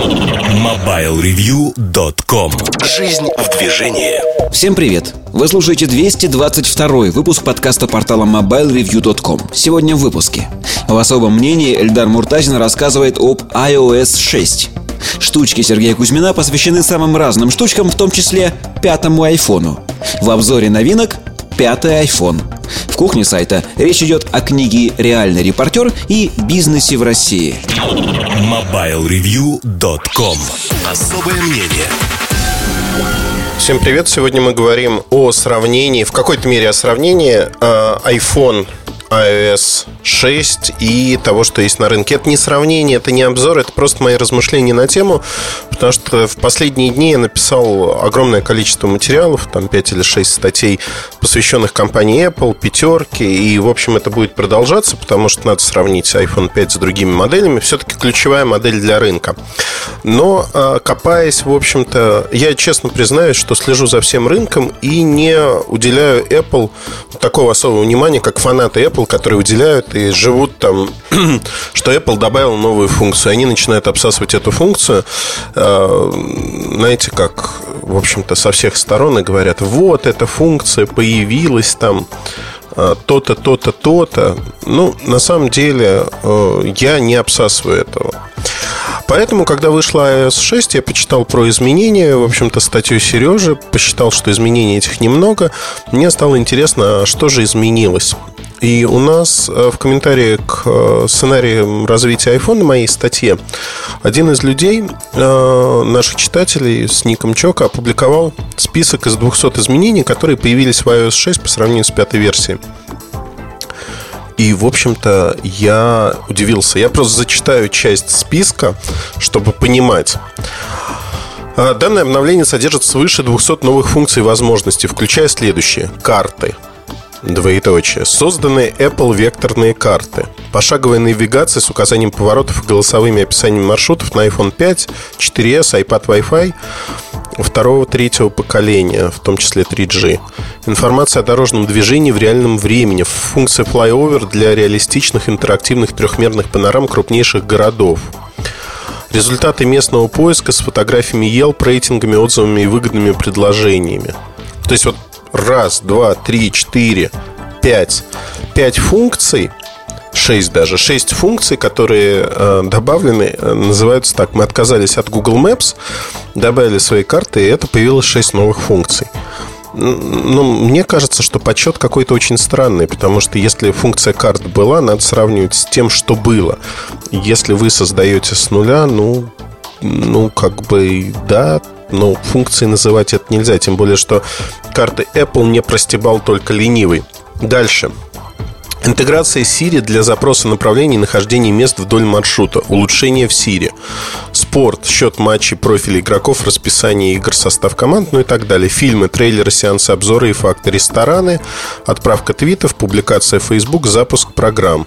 MobileReview.com Жизнь в движении. Всем привет! Вы слушаете 222 выпуск подкаста портала MobileReview.com Сегодня в выпуске. В особом мнении Эльдар Муртазин рассказывает об iOS 6 Штучки Сергея Кузьмина посвящены самым разным штучкам, в том числе пятому айфону. В обзоре новинок пятый iPhone. В кухне сайта речь идет о книге «Реальный репортер» и бизнесе в России. MobileReview.com Особое мнение Всем привет! Сегодня мы говорим о сравнении, в какой-то мере о сравнении э, iPhone iOS 6 и того, что есть на рынке. Это не сравнение, это не обзор, это просто мои размышления на тему, потому что в последние дни я написал огромное количество материалов, там 5 или 6 статей, посвященных компании Apple, пятерке, и, в общем, это будет продолжаться, потому что надо сравнить iPhone 5 с другими моделями. Все-таки ключевая модель для рынка. Но, а, копаясь, в общем-то, я честно признаюсь, что слежу за всем рынком и не уделяю Apple такого особого внимания, как фанаты Apple Apple, которые уделяют и живут там, что Apple добавил новую функцию. Они начинают обсасывать эту функцию, э, знаете, как, в общем-то, со всех сторон и говорят, вот эта функция появилась там, э, то-то, то-то, то-то. Ну, на самом деле, э, я не обсасываю этого. Поэтому, когда вышла iOS 6, я почитал про изменения, в общем-то, статью Сережи, посчитал, что изменений этих немного. Мне стало интересно, а что же изменилось. И у нас э, в комментарии к э, сценарию развития iPhone моей статье один из людей, э, наших читателей с ником Чока, опубликовал список из 200 изменений, которые появились в iOS 6 по сравнению с пятой версией. И, в общем-то, я удивился. Я просто зачитаю часть списка, чтобы понимать. Данное обновление содержит свыше 200 новых функций и возможностей, включая следующие. Карты – Двоеточие. Созданы Apple векторные карты. Пошаговая навигация с указанием поворотов и голосовыми описаниями маршрутов на iPhone 5, 4S, iPad Wi-Fi второго, третьего поколения, в том числе 3G. Информация о дорожном движении в реальном времени. Функция Flyover для реалистичных интерактивных трехмерных панорам крупнейших городов. Результаты местного поиска с фотографиями Yelp, рейтингами, отзывами и выгодными предложениями. То есть вот раз, два, три, четыре, пять. Пять функций, шесть даже, шесть функций, которые э, добавлены, э, называются так. Мы отказались от Google Maps, добавили свои карты, и это появилось шесть новых функций. Ну, мне кажется, что подсчет какой-то очень странный, потому что если функция карт была, надо сравнивать с тем, что было. Если вы создаете с нуля, ну, ну, как бы, да, но функции называть это нельзя, тем более, что карты Apple не простебал только ленивый. Дальше. Интеграция Siri для запроса направлений и нахождения мест вдоль маршрута. Улучшение в Siri. Спорт, счет матчей, профили игроков, расписание игр, состав команд, ну и так далее. Фильмы, трейлеры, сеансы, обзоры и факты. Рестораны, отправка твитов, публикация в Facebook, запуск программ.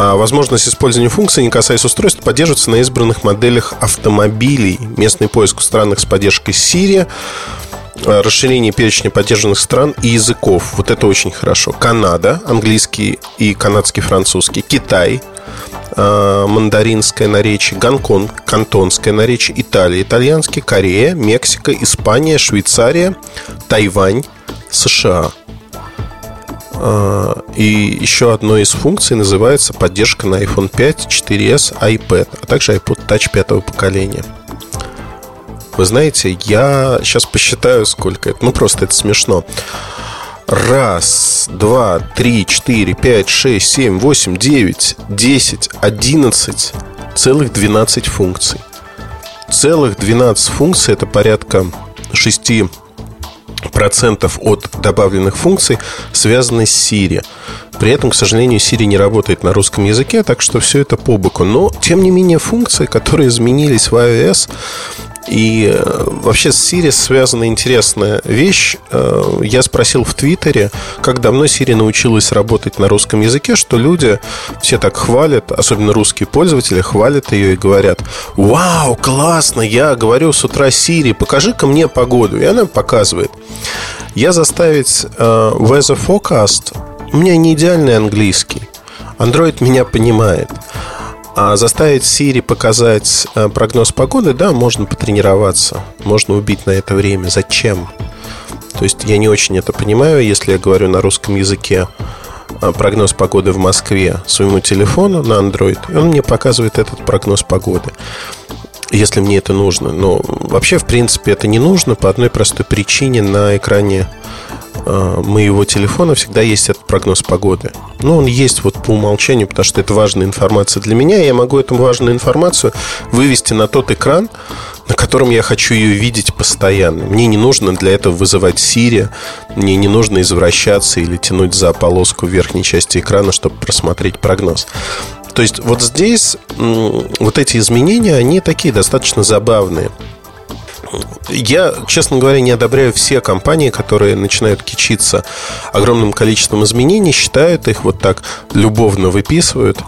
А возможность использования функции, не касаясь устройств, поддерживается на избранных моделях автомобилей. Местный поиск в странах с поддержкой Siri, а, расширение перечня поддержанных стран и языков. Вот это очень хорошо. Канада, английский и канадский французский. Китай, а, мандаринское наречие, Гонконг, кантонское наречие, Италия, итальянский, Корея, Мексика, Испания, Швейцария, Тайвань, США – и еще одной из функций называется поддержка на iPhone 5, 4S, iPad, а также iPod Touch пятого поколения. Вы знаете, я сейчас посчитаю, сколько это. Ну, просто это смешно. Раз, два, три, четыре, пять, шесть, семь, восемь, девять, десять, одиннадцать, целых двенадцать функций. Целых 12 функций это порядка 6 процентов от добавленных функций связаны с Siri. При этом, к сожалению, Siri не работает на русском языке, так что все это по боку. Но, тем не менее, функции, которые изменились в iOS, и э, вообще с Siri связана интересная вещь. Э, я спросил в Твиттере, как давно Siri научилась работать на русском языке, что люди все так хвалят, особенно русские пользователи, хвалят ее и говорят, вау, классно, я говорю с утра Siri, покажи-ка мне погоду. И она показывает. Я заставить э, Weather Forecast, у меня не идеальный английский. Android меня понимает. А заставить Siri показать э, прогноз погоды, да, можно потренироваться. Можно убить на это время. Зачем? То есть я не очень это понимаю, если я говорю на русском языке э, прогноз погоды в Москве своему телефону на Android, и он мне показывает этот прогноз погоды если мне это нужно. Но вообще, в принципе, это не нужно по одной простой причине. На экране э, моего телефона всегда есть этот прогноз погоды. Ну, он есть вот по умолчанию, потому что это важная информация для меня. И я могу эту важную информацию вывести на тот экран, на котором я хочу ее видеть постоянно. Мне не нужно для этого вызывать Siri, мне не нужно извращаться или тянуть за полоску верхней части экрана, чтобы просмотреть прогноз. То есть вот здесь вот эти изменения, они такие достаточно забавные. Я, честно говоря, не одобряю все компании, которые начинают кичиться огромным количеством изменений, считают их вот так любовно выписывают.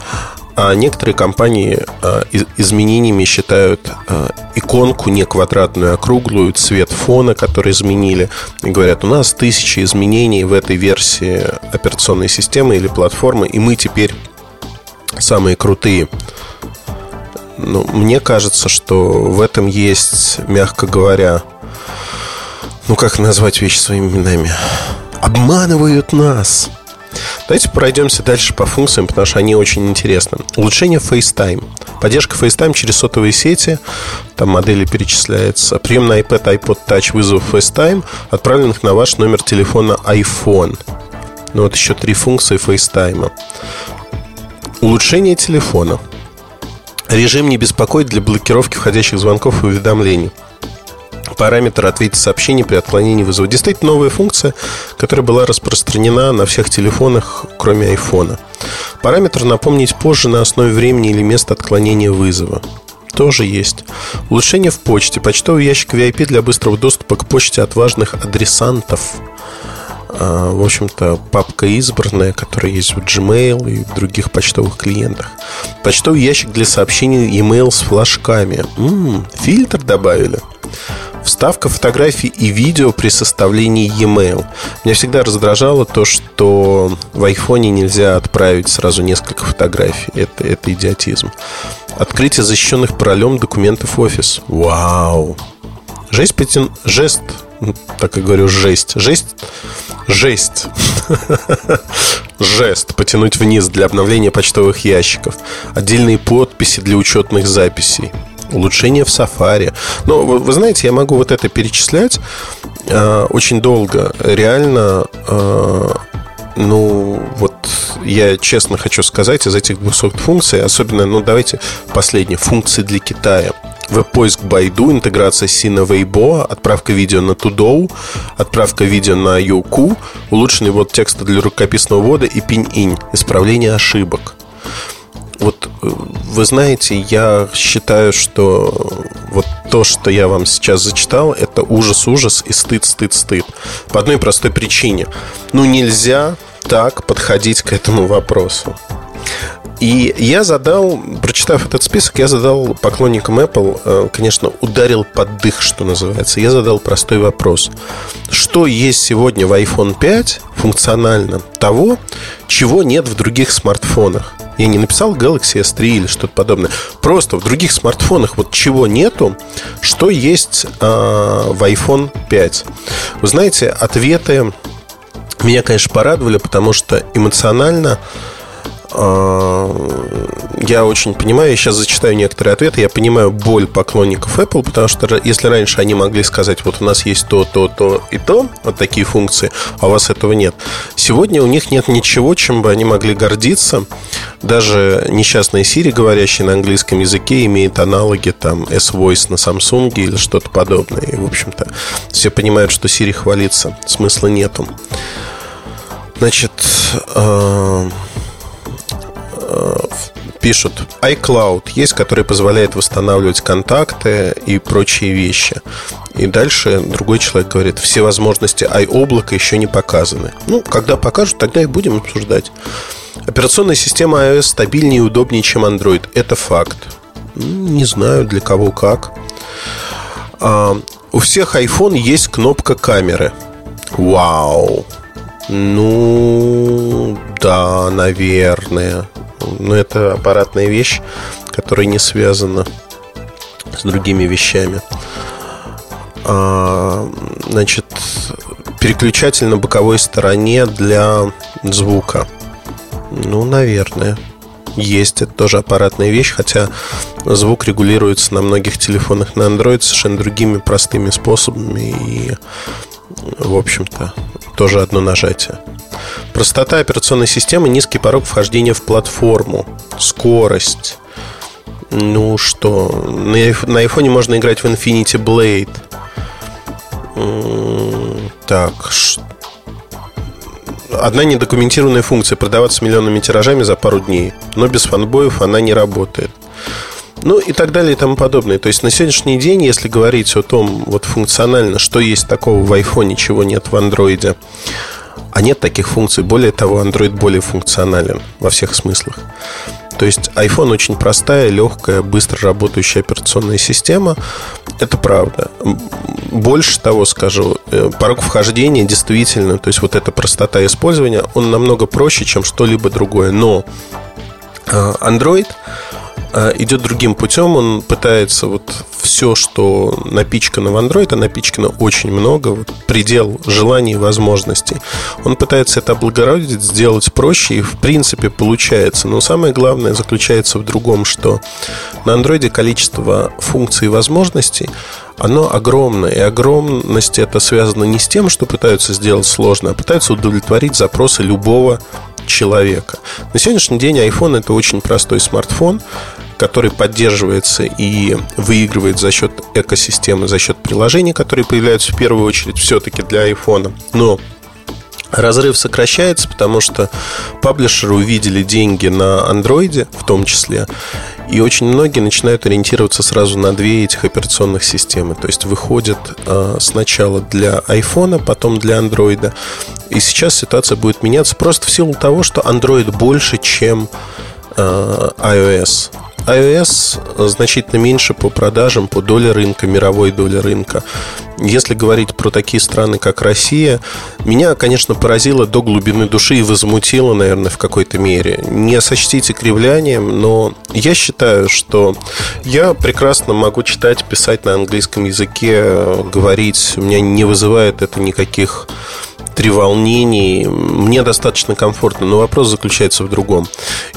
А некоторые компании а, изменениями считают а, иконку не квадратную, а круглую, цвет фона, который изменили. И говорят, у нас тысячи изменений в этой версии операционной системы или платформы, и мы теперь самые крутые. Ну, мне кажется, что в этом есть, мягко говоря, ну как назвать вещи своими именами? Обманывают нас. Давайте пройдемся дальше по функциям, потому что они очень интересны. Улучшение FaceTime. Поддержка FaceTime через сотовые сети. Там модели перечисляется. Прием на iPad, iPod Touch вызов FaceTime, отправленных на ваш номер телефона iPhone. Ну вот еще три функции FaceTime. Улучшение телефона. Режим не беспокоит для блокировки входящих звонков и уведомлений. Параметр «Ответить сообщение при отклонении вызова». Действительно новая функция, которая была распространена на всех телефонах, кроме айфона. Параметр «Напомнить позже на основе времени или места отклонения вызова» тоже есть. Улучшение в почте. Почтовый ящик VIP для быстрого доступа к почте от важных адресантов. А, в общем-то, папка избранная, которая есть в Gmail и в других почтовых клиентах. Почтовый ящик для сообщений e-mail с флажками. М-м, фильтр добавили. Вставка фотографий и видео при составлении e-mail. Меня всегда раздражало то, что в айфоне нельзя отправить сразу несколько фотографий. Это, это идиотизм. Открытие защищенных паролем документов офис. Вау! Жесть, пятен... Жест так и говорю, жесть. Жесть. Жесть. Жест. Потянуть вниз для обновления почтовых ящиков. Отдельные подписи для учетных записей. Улучшение в Safari. Но вы, вы знаете, я могу вот это перечислять э, очень долго. Реально, э, ну, вот я честно хочу сказать, из этих 200 функций, особенно, ну, давайте последние, функции для Китая – веб-поиск Байду, интеграция Сина Weibo, отправка видео на Тудоу, отправка видео на Youku, улучшенный ввод текста для рукописного ввода и пинь-инь, исправление ошибок. Вот э, вы знаете, я считаю, что вот то, что я вам сейчас зачитал, это ужас-ужас и стыд-стыд-стыд. По одной простой причине. Ну, нельзя так подходить к этому вопросу. И я задал, прочитав этот список, я задал поклонникам Apple, э, конечно, ударил под дых, что называется. Я задал простой вопрос. Что есть сегодня в iPhone 5 функционально того, чего нет в других смартфонах? Я не написал Galaxy S3 или что-то подобное. Просто в других смартфонах вот чего нету, что есть э, в iPhone 5. Вы знаете, ответы меня, конечно, порадовали, потому что эмоционально я очень понимаю, я сейчас зачитаю некоторые ответы, я понимаю боль поклонников Apple, потому что если раньше они могли сказать, вот у нас есть то, то, то и то, вот такие функции, а у вас этого нет. Сегодня у них нет ничего, чем бы они могли гордиться. Даже несчастная Siri, говорящая на английском языке, имеет аналоги там S-Voice на Samsung или что-то подобное. И, в общем-то, все понимают, что Siri хвалится, смысла нету. Значит, э пишут iCloud есть, который позволяет восстанавливать контакты и прочие вещи. И дальше другой человек говорит, все возможности iOблака еще не показаны. Ну, когда покажут, тогда и будем обсуждать. Операционная система iOS стабильнее и удобнее, чем Android. Это факт. Не знаю, для кого как. А, у всех iPhone есть кнопка камеры. Вау. Ну, да, наверное. Но это аппаратная вещь, которая не связана с другими вещами. А, значит, переключатель на боковой стороне для звука. Ну, наверное. Есть, это тоже аппаратная вещь, хотя звук регулируется на многих телефонах на Android совершенно другими простыми способами и, в общем-то, тоже одно нажатие. Простота операционной системы, низкий порог вхождения в платформу, скорость. Ну что, на айфоне можно играть в Infinity Blade. Так, одна недокументированная функция продаваться миллионными тиражами за пару дней, но без фанбоев она не работает. Ну и так далее и тому подобное. То есть на сегодняшний день, если говорить о том вот функционально, что есть такого в iPhone, чего нет в Android, а нет таких функций. Более того, Android более функционален во всех смыслах. То есть iPhone очень простая, легкая, быстро работающая операционная система. Это правда. Больше того скажу, э, порог вхождения действительно, то есть вот эта простота использования, он намного проще, чем что-либо другое. Но Android а, идет другим путем. Он пытается вот все, что напичкано в Android, а напичкано очень много, вот предел желаний и возможностей. Он пытается это облагородить, сделать проще, и в принципе получается. Но самое главное заключается в другом, что на Android количество функций и возможностей оно огромное. И огромность это связано не с тем, что пытаются сделать сложно, а пытаются удовлетворить запросы любого человека. На сегодняшний день iPhone это очень простой смартфон, который поддерживается и выигрывает за счет экосистемы, за счет приложений, которые появляются в первую очередь все-таки для iPhone. Но Разрыв сокращается, потому что паблишеры увидели деньги на андроиде в том числе, и очень многие начинают ориентироваться сразу на две этих операционных системы. То есть выходят э, сначала для iPhone, потом для андроида. И сейчас ситуация будет меняться просто в силу того, что Android больше, чем э, iOS iOS значительно меньше по продажам, по доле рынка, мировой доле рынка. Если говорить про такие страны, как Россия, меня, конечно, поразило до глубины души и возмутило, наверное, в какой-то мере. Не сочтите кривлянием, но я считаю, что я прекрасно могу читать, писать на английском языке, говорить. У меня не вызывает это никаких треволнений. Мне достаточно комфортно, но вопрос заключается в другом.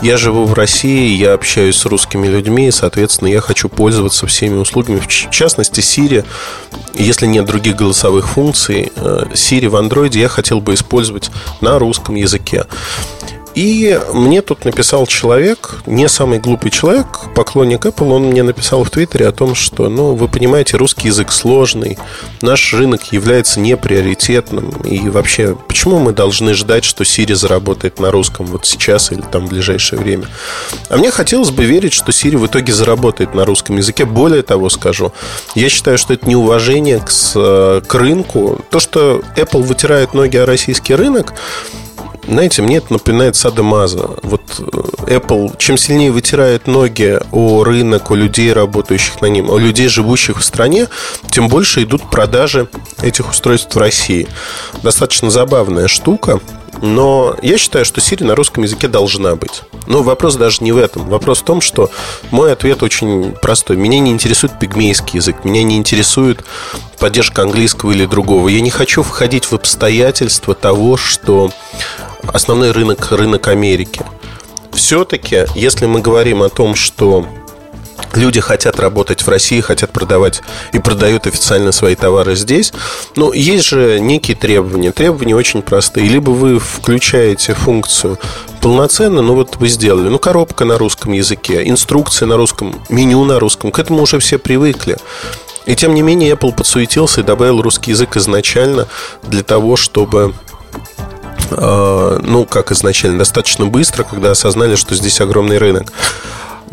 Я живу в России, я общаюсь с русскими людьми, и, соответственно, я хочу пользоваться всеми услугами. В частности, Siri, если нет других голосовых функций, э, Siri в Android я хотел бы использовать на русском языке. И мне тут написал человек, не самый глупый человек, поклонник Apple, он мне написал в Твиттере о том, что, ну, вы понимаете, русский язык сложный, наш рынок является неприоритетным, и вообще, почему мы должны ждать, что Siri заработает на русском вот сейчас или там в ближайшее время? А мне хотелось бы верить, что Siri в итоге заработает на русском языке. Более того скажу, я считаю, что это неуважение к, к рынку. То, что Apple вытирает ноги о российский рынок, знаете, мне это напоминает Садомаза. Вот э, Apple, чем сильнее вытирает ноги о рынок, о людей, работающих на нем, о людей, живущих в стране, тем больше идут продажи этих устройств в России. Достаточно забавная штука. Но я считаю, что Siri на русском языке должна быть. Но вопрос даже не в этом. Вопрос в том, что мой ответ очень простой. Меня не интересует пигмейский язык, меня не интересует поддержка английского или другого. Я не хочу входить в обстоятельства того, что основной рынок – рынок Америки. Все-таки, если мы говорим о том, что люди хотят работать в России, хотят продавать и продают официально свои товары здесь. Но есть же некие требования. Требования очень простые. Либо вы включаете функцию полноценно, ну вот вы сделали, ну коробка на русском языке, инструкция на русском, меню на русском. К этому уже все привыкли. И тем не менее Apple подсуетился и добавил русский язык изначально для того, чтобы Э, ну, как изначально, достаточно быстро, когда осознали, что здесь огромный рынок.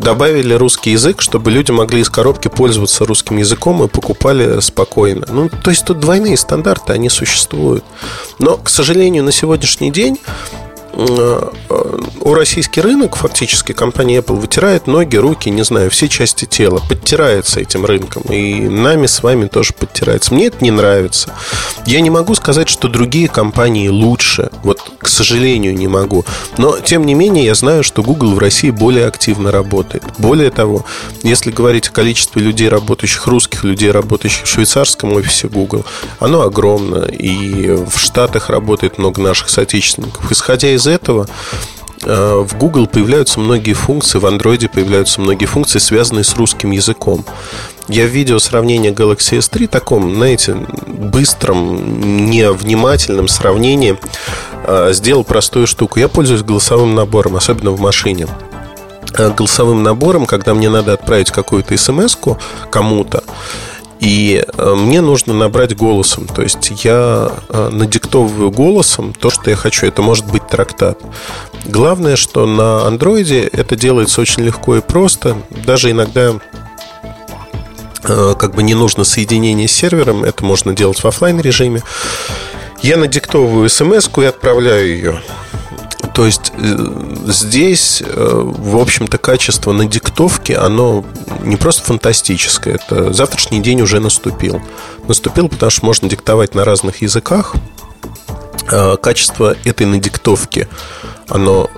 Добавили русский язык, чтобы люди могли из коробки пользоваться русским языком и покупали спокойно. Ну, то есть тут двойные стандарты, они существуют. Но, к сожалению, на сегодняшний день у российский рынок фактически компания Apple вытирает ноги, руки, не знаю, все части тела, подтирается этим рынком. И нами с вами тоже подтирается. Мне это не нравится. Я не могу сказать, что другие компании лучше. Вот, к сожалению, не могу. Но, тем не менее, я знаю, что Google в России более активно работает. Более того, если говорить о количестве людей, работающих, русских людей, работающих в швейцарском офисе Google, оно огромно. И в Штатах работает много наших соотечественников. Исходя из этого, э, в Google появляются многие функции, в Android появляются многие функции, связанные с русским языком. Я в видео сравнение Galaxy S3 таком, знаете, быстром, невнимательном сравнении э, сделал простую штуку. Я пользуюсь голосовым набором, особенно в машине э, голосовым набором, когда мне надо отправить какую-то смс кому-то, и э, мне нужно набрать голосом. То есть я э, надиктовываю голосом то, что я хочу. Это может быть трактат. Главное, что на андроиде это делается очень легко и просто. Даже иногда э, как бы не нужно соединение с сервером. Это можно делать в офлайн режиме. Я надиктовываю смс и отправляю ее. То есть э, здесь, э, в общем-то, качество на диктовке, оно не просто фантастическое. Это завтрашний день уже наступил. Наступил, потому что можно диктовать на разных языках. Э, качество этой надиктовки, оно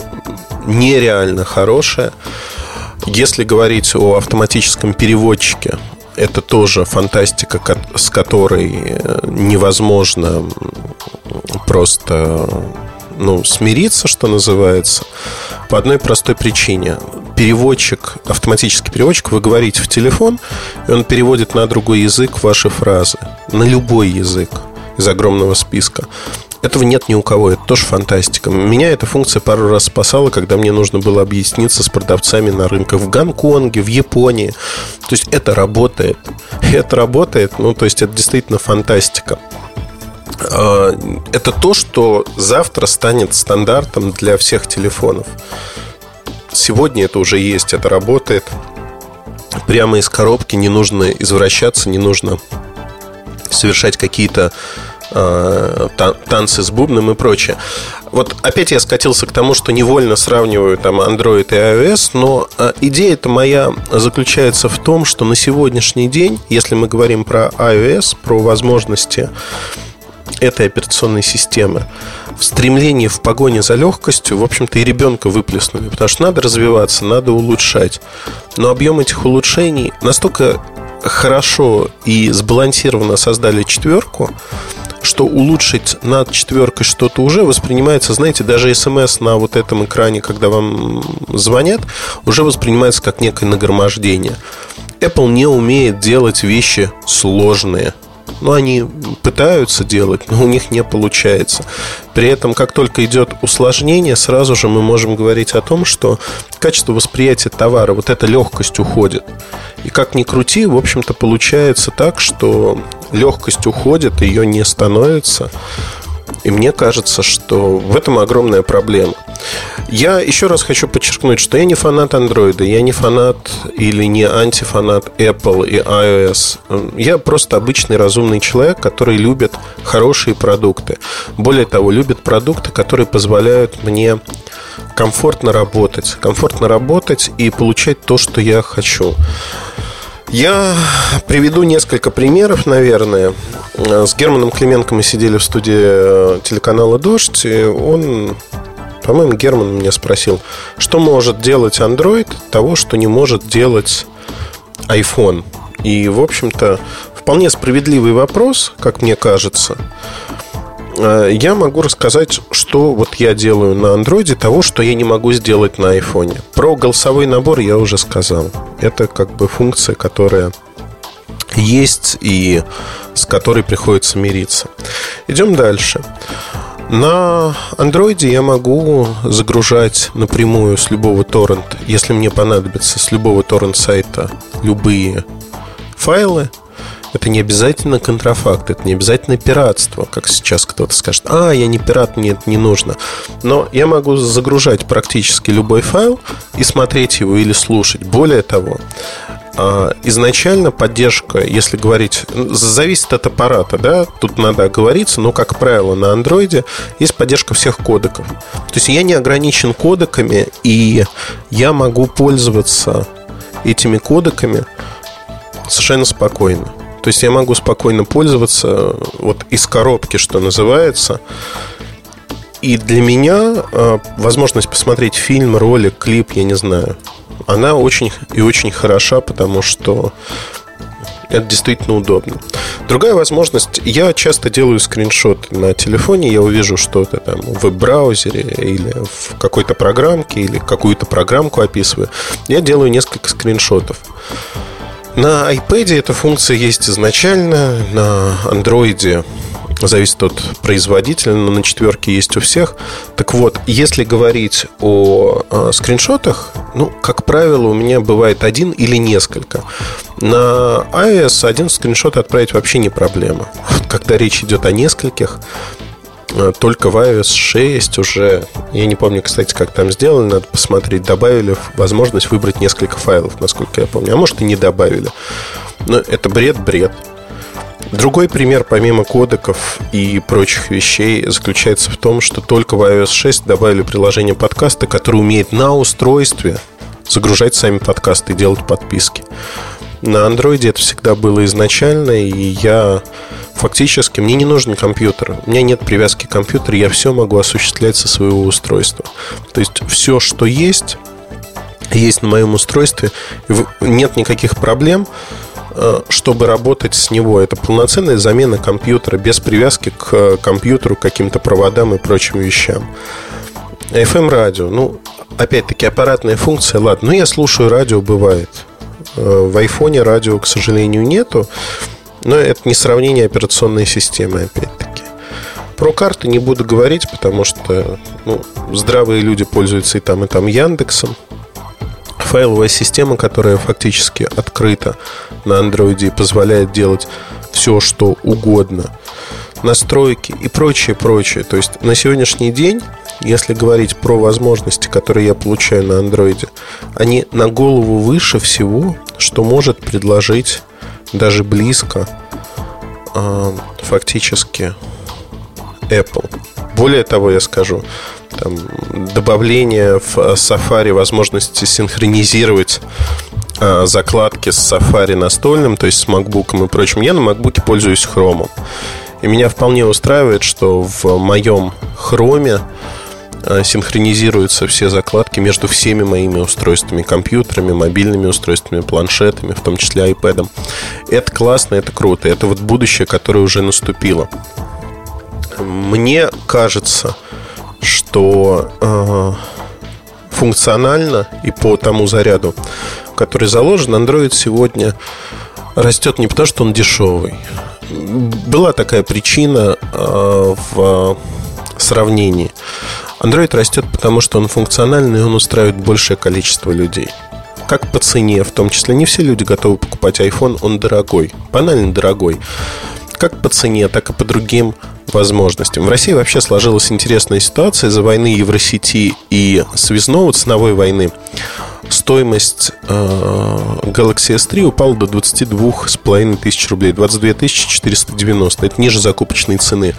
нереально хорошее. Если говорить о автоматическом переводчике, это тоже фантастика, с которой невозможно просто ну, смириться, что называется, по одной простой причине. Переводчик, автоматический переводчик, вы говорите в телефон, и он переводит на другой язык ваши фразы, на любой язык из огромного списка. Этого нет ни у кого, это тоже фантастика. Меня эта функция пару раз спасала, когда мне нужно было объясниться с продавцами на рынках в Гонконге, в Японии. То есть это работает. Это работает, ну, то есть это действительно фантастика. А, это то, что завтра станет стандартом для всех телефонов. Сегодня это уже есть, это работает. Прямо из коробки не нужно извращаться, не нужно совершать какие-то э, танцы с бубном и прочее. Вот опять я скатился к тому, что невольно сравниваю там Android и iOS, но э, идея эта моя заключается в том, что на сегодняшний день, если мы говорим про iOS, про возможности этой операционной системы. В стремлении, в погоне за легкостью, в общем-то, и ребенка выплеснули. Потому что надо развиваться, надо улучшать. Но объем этих улучшений настолько хорошо и сбалансированно создали четверку, что улучшить над четверкой что-то уже воспринимается, знаете, даже смс на вот этом экране, когда вам звонят, уже воспринимается как некое нагромождение. Apple не умеет делать вещи сложные. Ну, они пытаются делать, но у них не получается. При этом, как только идет усложнение, сразу же мы можем говорить о том, что качество восприятия товара, вот эта легкость уходит. И как ни крути, в общем-то, получается так, что легкость уходит, ее не становится. И мне кажется, что в этом огромная проблема. Я еще раз хочу подчеркнуть, что я не фанат Android, я не фанат или не антифанат Apple и iOS. Я просто обычный разумный человек, который любит хорошие продукты. Более того, любит продукты, которые позволяют мне комфортно работать. Комфортно работать и получать то, что я хочу. Я приведу несколько примеров, наверное. С Германом Клименко мы сидели в студии э, телеканала «Дождь», и он, по-моему, Герман меня спросил, что может делать Android того, что не может делать iPhone. И, в общем-то, вполне справедливый вопрос, как мне кажется. Э, я могу рассказать, что вот я делаю на андроиде того, что я не могу сделать на айфоне. Про голосовой набор я уже сказал. Это как бы функция, которая есть и с которой приходится мириться. Идем дальше. На андроиде я могу загружать напрямую с любого торрента, если мне понадобится, с любого торрент сайта любые файлы – это не обязательно контрафакт, это не обязательно пиратство, как сейчас кто-то скажет, а, я не пират, мне это не нужно. Но я могу загружать практически любой файл и смотреть его или слушать. Более того, а, изначально поддержка, если говорить, зависит от аппарата, да, тут надо оговориться, но, как правило, на андроиде есть поддержка всех кодеков. То есть я не ограничен кодеками, и я могу пользоваться этими кодеками совершенно спокойно. То есть я могу спокойно пользоваться вот из коробки, что называется. И для меня а, возможность посмотреть фильм, ролик, клип, я не знаю, она очень и очень хороша, потому что это действительно удобно. Другая возможность, я часто делаю скриншот на телефоне, я увижу что-то там в веб-браузере или в какой-то программке, или какую-то программку описываю. Я делаю несколько скриншотов. На iPad эта функция есть изначально, на Android зависит от производителя, но на четверке есть у всех. Так вот, если говорить о, о скриншотах, ну, как правило, у меня бывает один или несколько. На iOS один скриншот отправить вообще не проблема. Когда речь идет о нескольких, э, только в iOS 6 уже, я не помню, кстати, как там сделали, надо посмотреть, добавили возможность выбрать несколько файлов, насколько я помню. А может и не добавили. Но это бред-бред. Другой пример, помимо кодеков и прочих вещей, заключается в том, что только в iOS 6 добавили приложение подкаста, которое умеет на устройстве загружать сами подкасты и делать подписки. На андроиде это всегда было изначально, и я фактически, мне не нужен компьютер. У меня нет привязки к компьютеру, я все могу осуществлять со своего устройства. То есть все, что есть, есть на моем устройстве, нет никаких проблем. Э, чтобы работать с него. Это полноценная замена компьютера без привязки к э, компьютеру, к каким-то проводам и прочим вещам. FM-радио, ну, опять-таки, аппаратная функция, ладно, но я слушаю радио, бывает. Э, в айфоне радио, к сожалению, нету, но это не сравнение операционной системы, опять-таки. Про карты не буду говорить, потому что ну, здравые люди пользуются и там, и там Яндексом файловая система, которая фактически открыта на андроиде и позволяет делать все, что угодно. Настройки и прочее, прочее. То есть на сегодняшний день, если говорить про возможности, которые я получаю на андроиде, они на голову выше всего, что может предложить даже близко э, фактически Apple. Более того, я скажу, там, добавление в Safari возможности синхронизировать э, закладки с Safari настольным, то есть с MacBook и прочим. Я на MacBook пользуюсь Chrome. И меня вполне устраивает, что в моем Chrome э, синхронизируются все закладки между всеми моими устройствами, компьютерами, мобильными устройствами, планшетами, в том числе iPad. Это классно, это круто. Это вот будущее, которое уже наступило. Мне кажется, что э, функционально и по тому заряду, который заложен, Android сегодня растет не потому, что он дешевый. Была такая причина э, в сравнении. Android растет потому, что он функциональный и он устраивает большее количество людей. Как по цене, в том числе не все люди готовы покупать iPhone, он дорогой, банально дорогой. Как по цене, так и по другим возможностям. В России вообще сложилась интересная ситуация из-за войны Евросети и связного ценовой войны. Стоимость э, Galaxy S3 упала до 22,5 тысяч рублей, 22 490. Это ниже закупочной цены.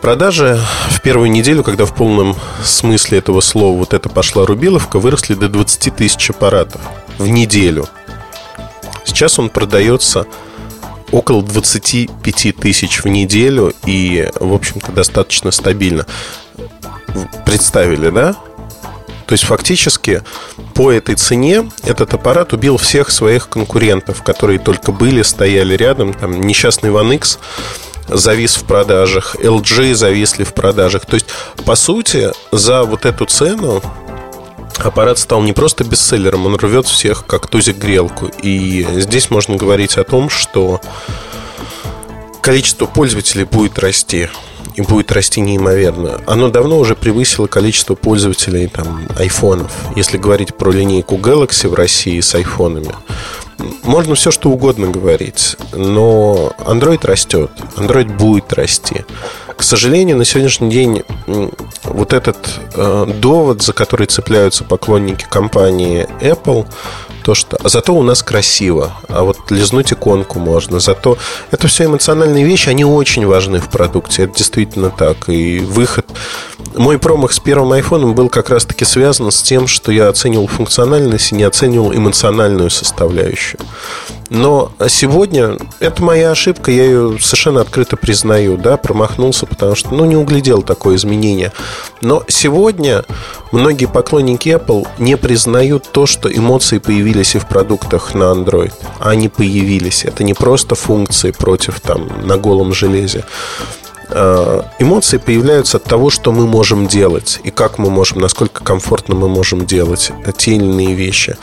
Продажи в первую неделю, когда в полном смысле этого слова вот это пошла рубиловка, выросли до 20 тысяч аппаратов в неделю. Сейчас он продается около 25 тысяч в неделю и, в общем-то, достаточно стабильно. Представили, да? То есть фактически по этой цене этот аппарат убил всех своих конкурентов, которые только были, стояли рядом. Там несчастный One X завис в продажах, LG зависли в продажах. То есть, по сути, за вот эту цену аппарат стал не просто бестселлером, он рвет всех как тузик грелку. И здесь можно говорить о том, что количество пользователей будет расти. И будет расти неимоверно. Оно давно уже превысило количество пользователей там, айфонов. Если говорить про линейку Galaxy в России с айфонами, можно все что угодно говорить, но Android растет, Android будет расти. К сожалению, на сегодняшний день вот этот э, довод, за который цепляются поклонники компании Apple, то, что зато у нас красиво, а вот лизнуть иконку можно. Зато это все эмоциональные вещи, они очень важны в продукте. Это действительно так. И выход... Мой промах с первым айфоном был как раз-таки связан с тем, что я оценивал функциональность и не оценивал эмоциональную составляющую. Но сегодня это моя ошибка, я ее совершенно открыто признаю, да, промахнулся, потому что, ну, не углядел такое изменение. Но сегодня многие поклонники Apple не признают то, что эмоции появились и в продуктах на Android. Они появились. Это не просто функции против там на голом железе. А, эмоции появляются от того, что мы можем делать и как мы можем, насколько комфортно мы можем делать те или иные вещи.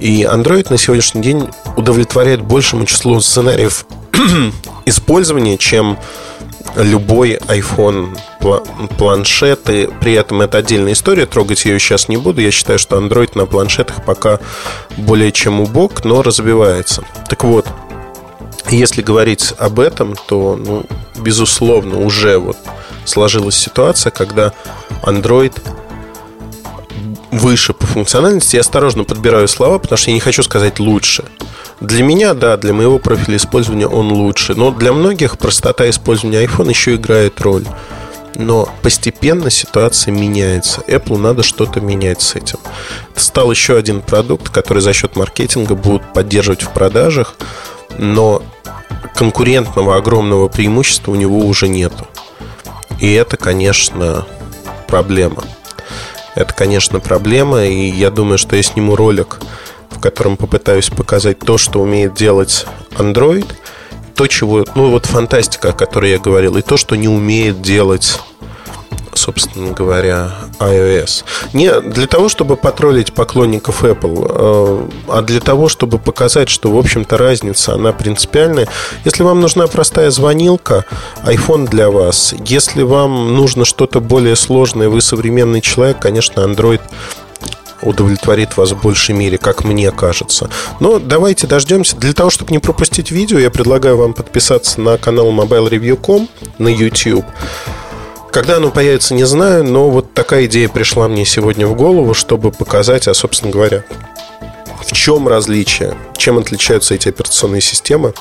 И Android на сегодняшний день удовлетворяет большему числу сценариев использования, чем любой iPhone планшет. И при этом это отдельная история, трогать ее сейчас не буду. Я считаю, что Android на планшетах пока более чем убог, но развивается. Так вот, если говорить об этом, то, ну, безусловно, уже вот сложилась ситуация, когда Android выше по функциональности. Я осторожно подбираю слова, потому что я не хочу сказать лучше. Для меня, да, для моего профиля использования он лучше. Но для многих простота использования iPhone еще играет роль. Но постепенно ситуация меняется. Apple надо что-то менять с этим. Это стал еще один продукт, который за счет маркетинга будут поддерживать в продажах, но конкурентного огромного преимущества у него уже нету. И это, конечно, проблема. Это, конечно, проблема, и я думаю, что я сниму ролик, в котором попытаюсь показать то, что умеет делать Android, то, чего, ну вот фантастика, о которой я говорил, и то, что не умеет делать собственно говоря, iOS. Не для того, чтобы потроллить поклонников Apple, э, а для того, чтобы показать, что, в общем-то, разница, она принципиальная. Если вам нужна простая звонилка, iPhone для вас. Если вам нужно что-то более сложное, вы современный человек, конечно, Android удовлетворит вас в большей мере, как мне кажется. Но давайте дождемся. Для того, чтобы не пропустить видео, я предлагаю вам подписаться на канал MobileReview.com на YouTube. Когда оно появится, не знаю, но вот такая идея пришла мне сегодня в голову, чтобы показать, а, собственно говоря, в чем различие, чем отличаются эти операционные системы,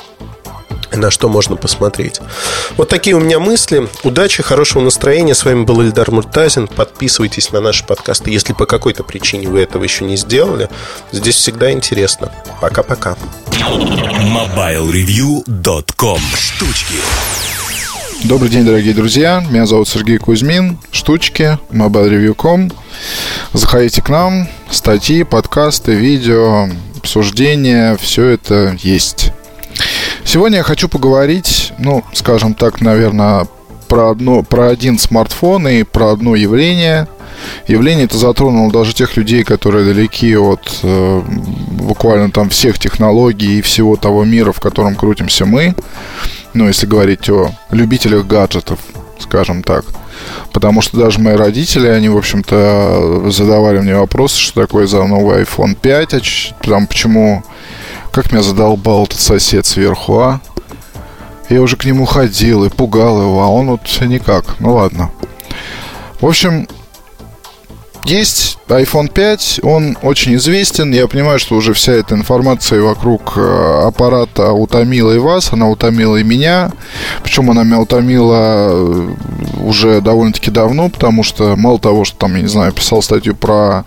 на что можно посмотреть. Вот такие у меня мысли. Удачи, хорошего настроения. С вами был Ильдар Муртазин. Подписывайтесь на наши подкасты, если по какой-то причине вы этого еще не сделали. Здесь всегда интересно. Пока-пока. MobileReview.com Штучки Добрый день, дорогие друзья. Меня зовут Сергей Кузьмин. Штучки, mobilereview.com. Заходите к нам. Статьи, подкасты, видео, обсуждения. Все это есть. Сегодня я хочу поговорить, ну, скажем так, наверное, про, одно, про один смартфон и про одно явление. Явление это затронуло даже тех людей, которые далеки от э, буквально там всех технологий и всего того мира, в котором крутимся мы ну, если говорить о любителях гаджетов, скажем так. Потому что даже мои родители, они, в общем-то, задавали мне вопросы, что такое за новый iPhone 5, а там почему, как меня задолбал этот сосед сверху, а? Я уже к нему ходил и пугал его, а он вот никак. Ну ладно. В общем, есть iPhone 5, он очень известен. Я понимаю, что уже вся эта информация вокруг э, аппарата утомила и вас, она утомила и меня. Причем она меня утомила э, уже довольно-таки давно, потому что мало того, что там, я не знаю, писал статью про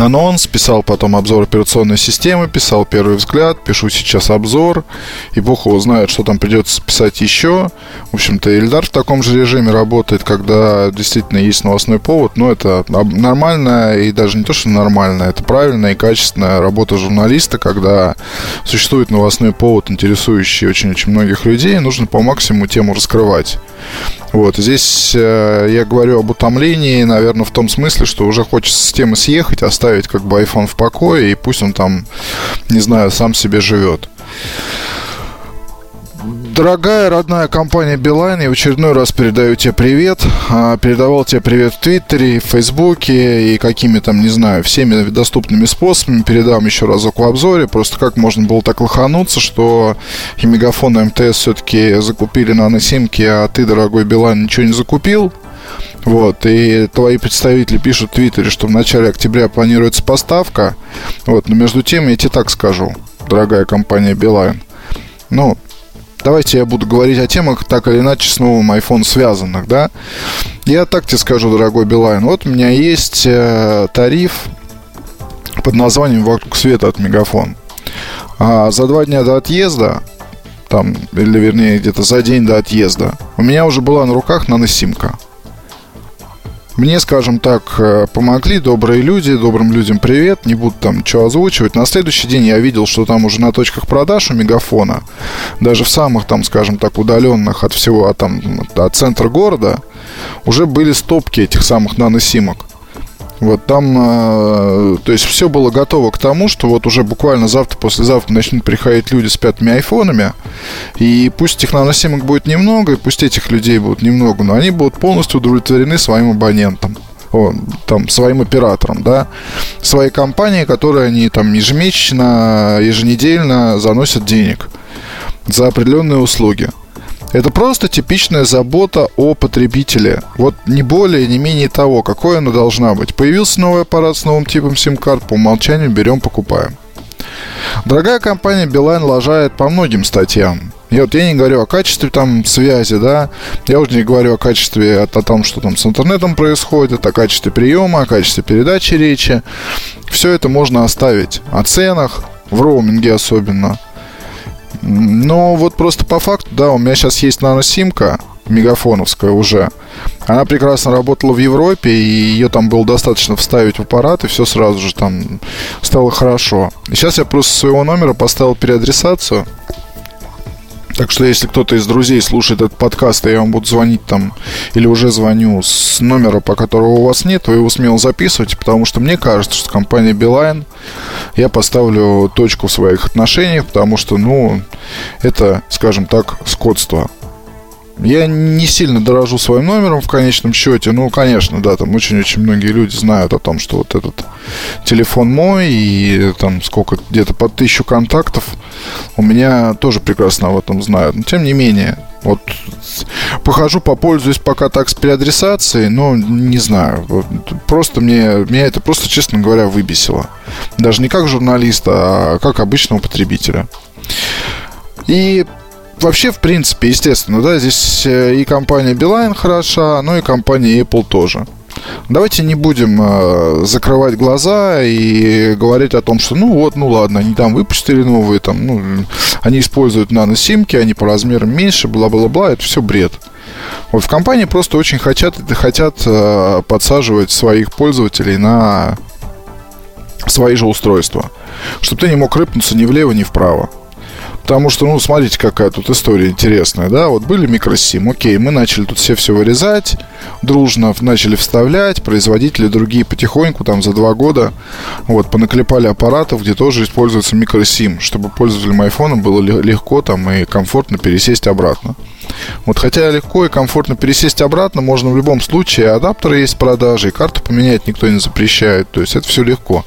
анонс, писал потом обзор операционной системы, писал первый взгляд, пишу сейчас обзор, и бог его знает, что там придется писать еще. В общем-то, Ильдар в таком же режиме работает, когда действительно есть новостной повод, но это нормально, и даже не то, что нормально, это правильная и качественная работа журналиста, когда существует новостной повод, интересующий очень-очень многих людей, нужно по максимуму тему раскрывать. Вот, здесь э, я говорю об утомлении, наверное, в том смысле, что уже хочется с темы съехать, оставить как бы iPhone в покое, и пусть он там, не знаю, сам себе живет. Дорогая родная компания Билайн, я в очередной раз передаю тебе привет. А, передавал тебе привет в Твиттере, в Фейсбуке и какими там, не знаю, всеми доступными способами. Передам еще разок в обзоре. Просто как можно было так лохануться, что и Мегафон, и МТС все-таки закупили наносимки, а ты, дорогой Билайн, ничего не закупил. Вот, и твои представители пишут в Твиттере, что в начале октября планируется поставка. Вот, но между тем я тебе так скажу, дорогая компания Билайн. Ну, Давайте я буду говорить о темах, так или иначе, с новым iPhone связанных, да. Я так тебе скажу, дорогой Билайн. Вот у меня есть э, тариф под названием «Вокруг света» от Мегафон. А за два дня до отъезда, там, или вернее, где-то за день до отъезда, у меня уже была на руках наносимка. Мне, скажем так, э, помогли добрые люди, добрым людям привет, не буду там что озвучивать. На следующий день я видел, что там уже на точках продаж у Мегафона, даже в самых там, скажем так, удаленных от всего, от, там, от центра города, уже были стопки этих самых наносимок. Вот там, э, то есть все было готово к тому, что вот уже буквально завтра, послезавтра начнут приходить люди с пятыми айфонами, и пусть этих наносимок будет немного, и пусть этих людей будет немного, но они будут полностью удовлетворены своим абонентам о, там, своим операторам, да, своей компании, которые они там ежемесячно, еженедельно заносят денег за определенные услуги. Это просто типичная забота о потребителе. Вот не более, не менее того, какой она должна быть. Появился новый аппарат с новым типом сим-карт, по умолчанию берем, покупаем. Дорогая компания Билайн лажает по многим статьям. И вот я не говорю о качестве там связи, да, я уже не говорю о качестве, о, о том, что там с интернетом происходит, о качестве приема, о качестве передачи речи. Все это можно оставить. О ценах, в роуминге особенно – но вот просто по факту, да, у меня сейчас есть наносимка, мегафоновская уже. Она прекрасно работала в Европе, и ее там было достаточно вставить в аппарат, и все сразу же там стало хорошо. И сейчас я просто своего номера поставил переадресацию. Так что, если кто-то из друзей слушает этот подкаст, и я вам буду звонить там, или уже звоню с номера, по которому у вас нет, вы его смело записывайте, потому что мне кажется, что компания Beeline я поставлю точку в своих отношениях, потому что, ну, это, скажем так, скотство. Я не сильно дорожу своим номером в конечном счете. Ну, конечно, да, там очень-очень многие люди знают о том, что вот этот телефон мой и там сколько, где-то под тысячу контактов. У меня тоже прекрасно об этом знают. Но тем не менее, вот похожу, попользуюсь пока так с переадресацией, но не знаю. Просто мне, меня это просто, честно говоря, выбесило. Даже не как журналиста, а как обычного потребителя. И вообще, в принципе, естественно, да, здесь э, и компания Beeline хороша, но и компания Apple тоже. Давайте не будем э, закрывать глаза и говорить о том, что ну вот, ну ладно, они там выпустили новые, там, ну, они используют наносимки, они по размерам меньше, бла-бла-бла, это все бред. Вот в компании просто очень хотят, хотят э, подсаживать своих пользователей на свои же устройства, чтобы ты не мог рыпнуться ни влево, ни вправо. Потому что, ну, смотрите, какая тут история интересная, да, вот были микросим, окей, мы начали тут все все вырезать, дружно начали вставлять, производители другие потихоньку, там, за два года, вот, понаклепали аппаратов, где тоже используется микросим, чтобы пользователям айфона было легко там и комфортно пересесть обратно. Вот хотя легко и комфортно пересесть обратно можно в любом случае, адаптеры есть в продаже, и карту поменять никто не запрещает, то есть это все легко.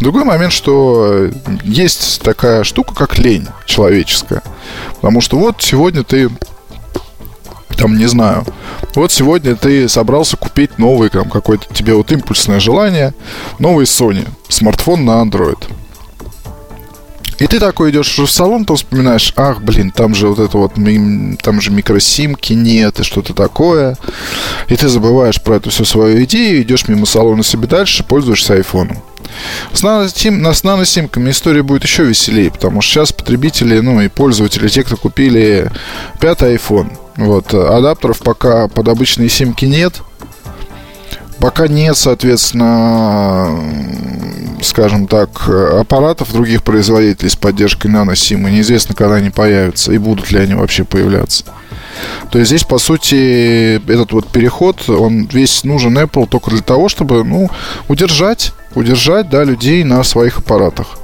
Другой момент, что есть такая штука, как лень человеческая. Потому что вот сегодня ты там, не знаю, вот сегодня ты собрался купить новый, там, какое-то тебе вот импульсное желание, новый Sony, смартфон на Android. И ты такой идешь в салон, то вспоминаешь, ах, блин, там же вот это вот, там же микросимки нет и что-то такое. И ты забываешь про эту всю свою идею, идешь мимо салона себе дальше, пользуешься айфоном. С, наносим, с наносимками история будет еще веселее, потому что сейчас потребители, ну и пользователи, те, кто купили пятый iPhone, вот, адаптеров пока под обычные симки нет. Пока нет, соответственно, скажем так, аппаратов других производителей с поддержкой наносима. Неизвестно, когда они появятся и будут ли они вообще появляться. То есть здесь, по сути, этот вот переход, он весь нужен Apple только для того, чтобы, ну, удержать, удержать, да, людей на своих аппаратах.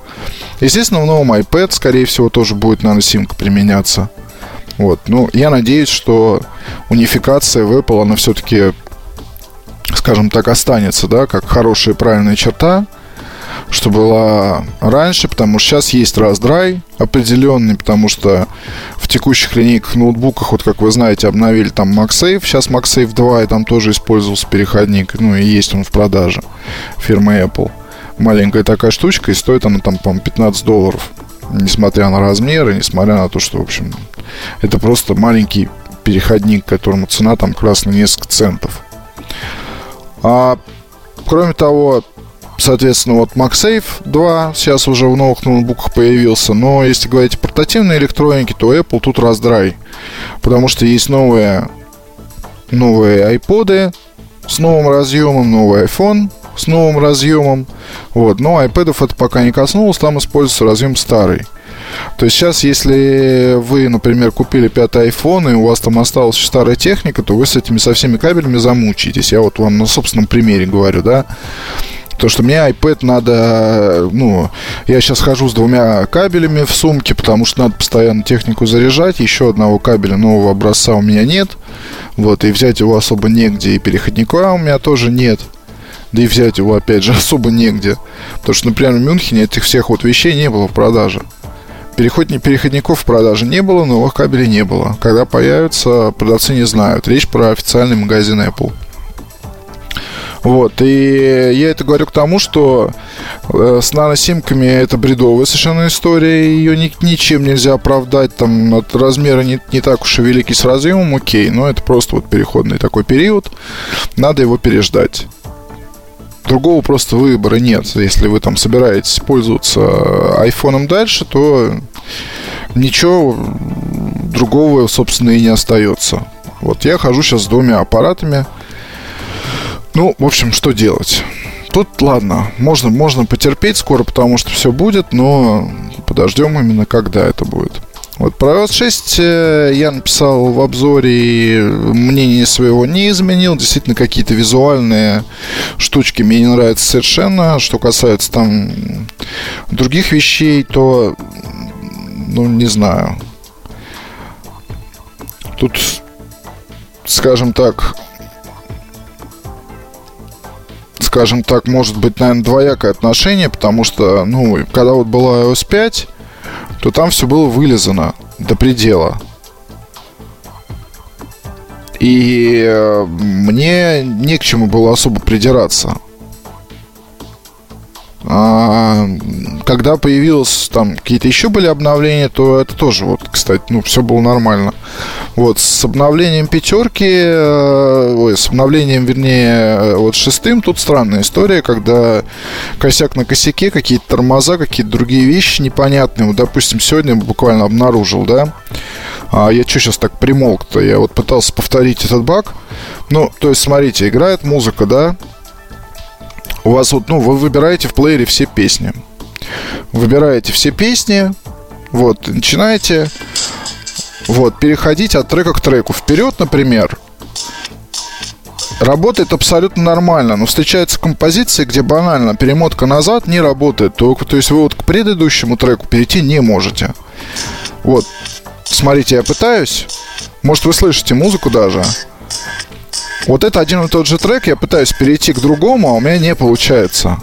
Естественно, в новом iPad, скорее всего, тоже будет наносимка применяться. Вот. Ну, я надеюсь, что унификация в Apple, она все-таки, скажем так, останется, да, как хорошая и правильная черта, что была раньше, потому что сейчас есть раздрай определенный, потому что в текущих линейках ноутбуках, вот как вы знаете, обновили там MagSafe, сейчас MagSafe 2, и там тоже использовался переходник, ну и есть он в продаже фирмы Apple. Маленькая такая штучка, и стоит она там, по 15 долларов, несмотря на размеры, несмотря на то, что, в общем, это просто маленький переходник, которому цена там на несколько центов. А, кроме того, Соответственно, вот MagSafe 2 сейчас уже в новых ноутбуках появился. Но если говорить о портативной электронике, то Apple тут раздрай. Потому что есть новые, новые iPod с новым разъемом, новый iPhone с новым разъемом. Вот. Но iPad это пока не коснулось, там используется разъем старый. То есть сейчас, если вы, например, купили пятый iPhone, и у вас там осталась старая техника, то вы с этими со всеми кабелями замучаетесь. Я вот вам на собственном примере говорю, да. То, что мне iPad надо, ну, я сейчас хожу с двумя кабелями в сумке, потому что надо постоянно технику заряжать. Еще одного кабеля нового образца у меня нет. Вот, и взять его особо негде, и переходника у меня тоже нет. Да и взять его, опять же, особо негде. Потому что, например, в Мюнхене этих всех вот вещей не было в продаже. Переходни, переходников в продаже не было, новых кабелей не было. Когда появятся, продавцы не знают. Речь про официальный магазин Apple. Вот, и я это говорю к тому, что э, с наносимками это бредовая совершенно история, ее ни, ничем нельзя оправдать, там от размера не, не так уж и великий с разъемом, окей, но это просто вот переходный такой период, надо его переждать. Другого просто выбора нет. Если вы там собираетесь пользоваться айфоном дальше, то ничего другого, собственно, и не остается. Вот я хожу сейчас с двумя аппаратами – ну, в общем, что делать? Тут, ладно, можно, можно потерпеть скоро, потому что все будет, но подождем именно, когда это будет. Вот про iOS 6 э, я написал в обзоре мнение своего не изменил. Действительно, какие-то визуальные штучки мне не нравятся совершенно. Что касается там других вещей, то, ну, не знаю. Тут, скажем так, скажем так, может быть, наверное, двоякое отношение, потому что, ну, когда вот была iOS 5, то там все было вылезано до предела. И э, мне не к чему было особо придираться. А, когда появилось там какие-то еще были обновления, то это тоже вот, кстати, ну, все было нормально. Вот, с обновлением пятерки, э, ой, с обновлением, вернее, вот шестым, тут странная история, когда косяк на косяке, какие-то тормоза, какие-то другие вещи непонятные. Вот, допустим, сегодня буквально обнаружил, да, а я что сейчас так примолк-то? Я вот пытался повторить этот баг. Ну, то есть, смотрите, играет музыка, да, у вас вот, ну, вы выбираете в плеере все песни. Выбираете все песни, вот, начинаете вот, переходить от трека к треку. Вперед, например, работает абсолютно нормально, но встречаются композиции, где банально перемотка назад не работает. То, то есть вы вот к предыдущему треку перейти не можете. Вот, смотрите, я пытаюсь. Может, вы слышите музыку даже. Вот это один и тот же трек, я пытаюсь перейти к другому, а у меня не получается.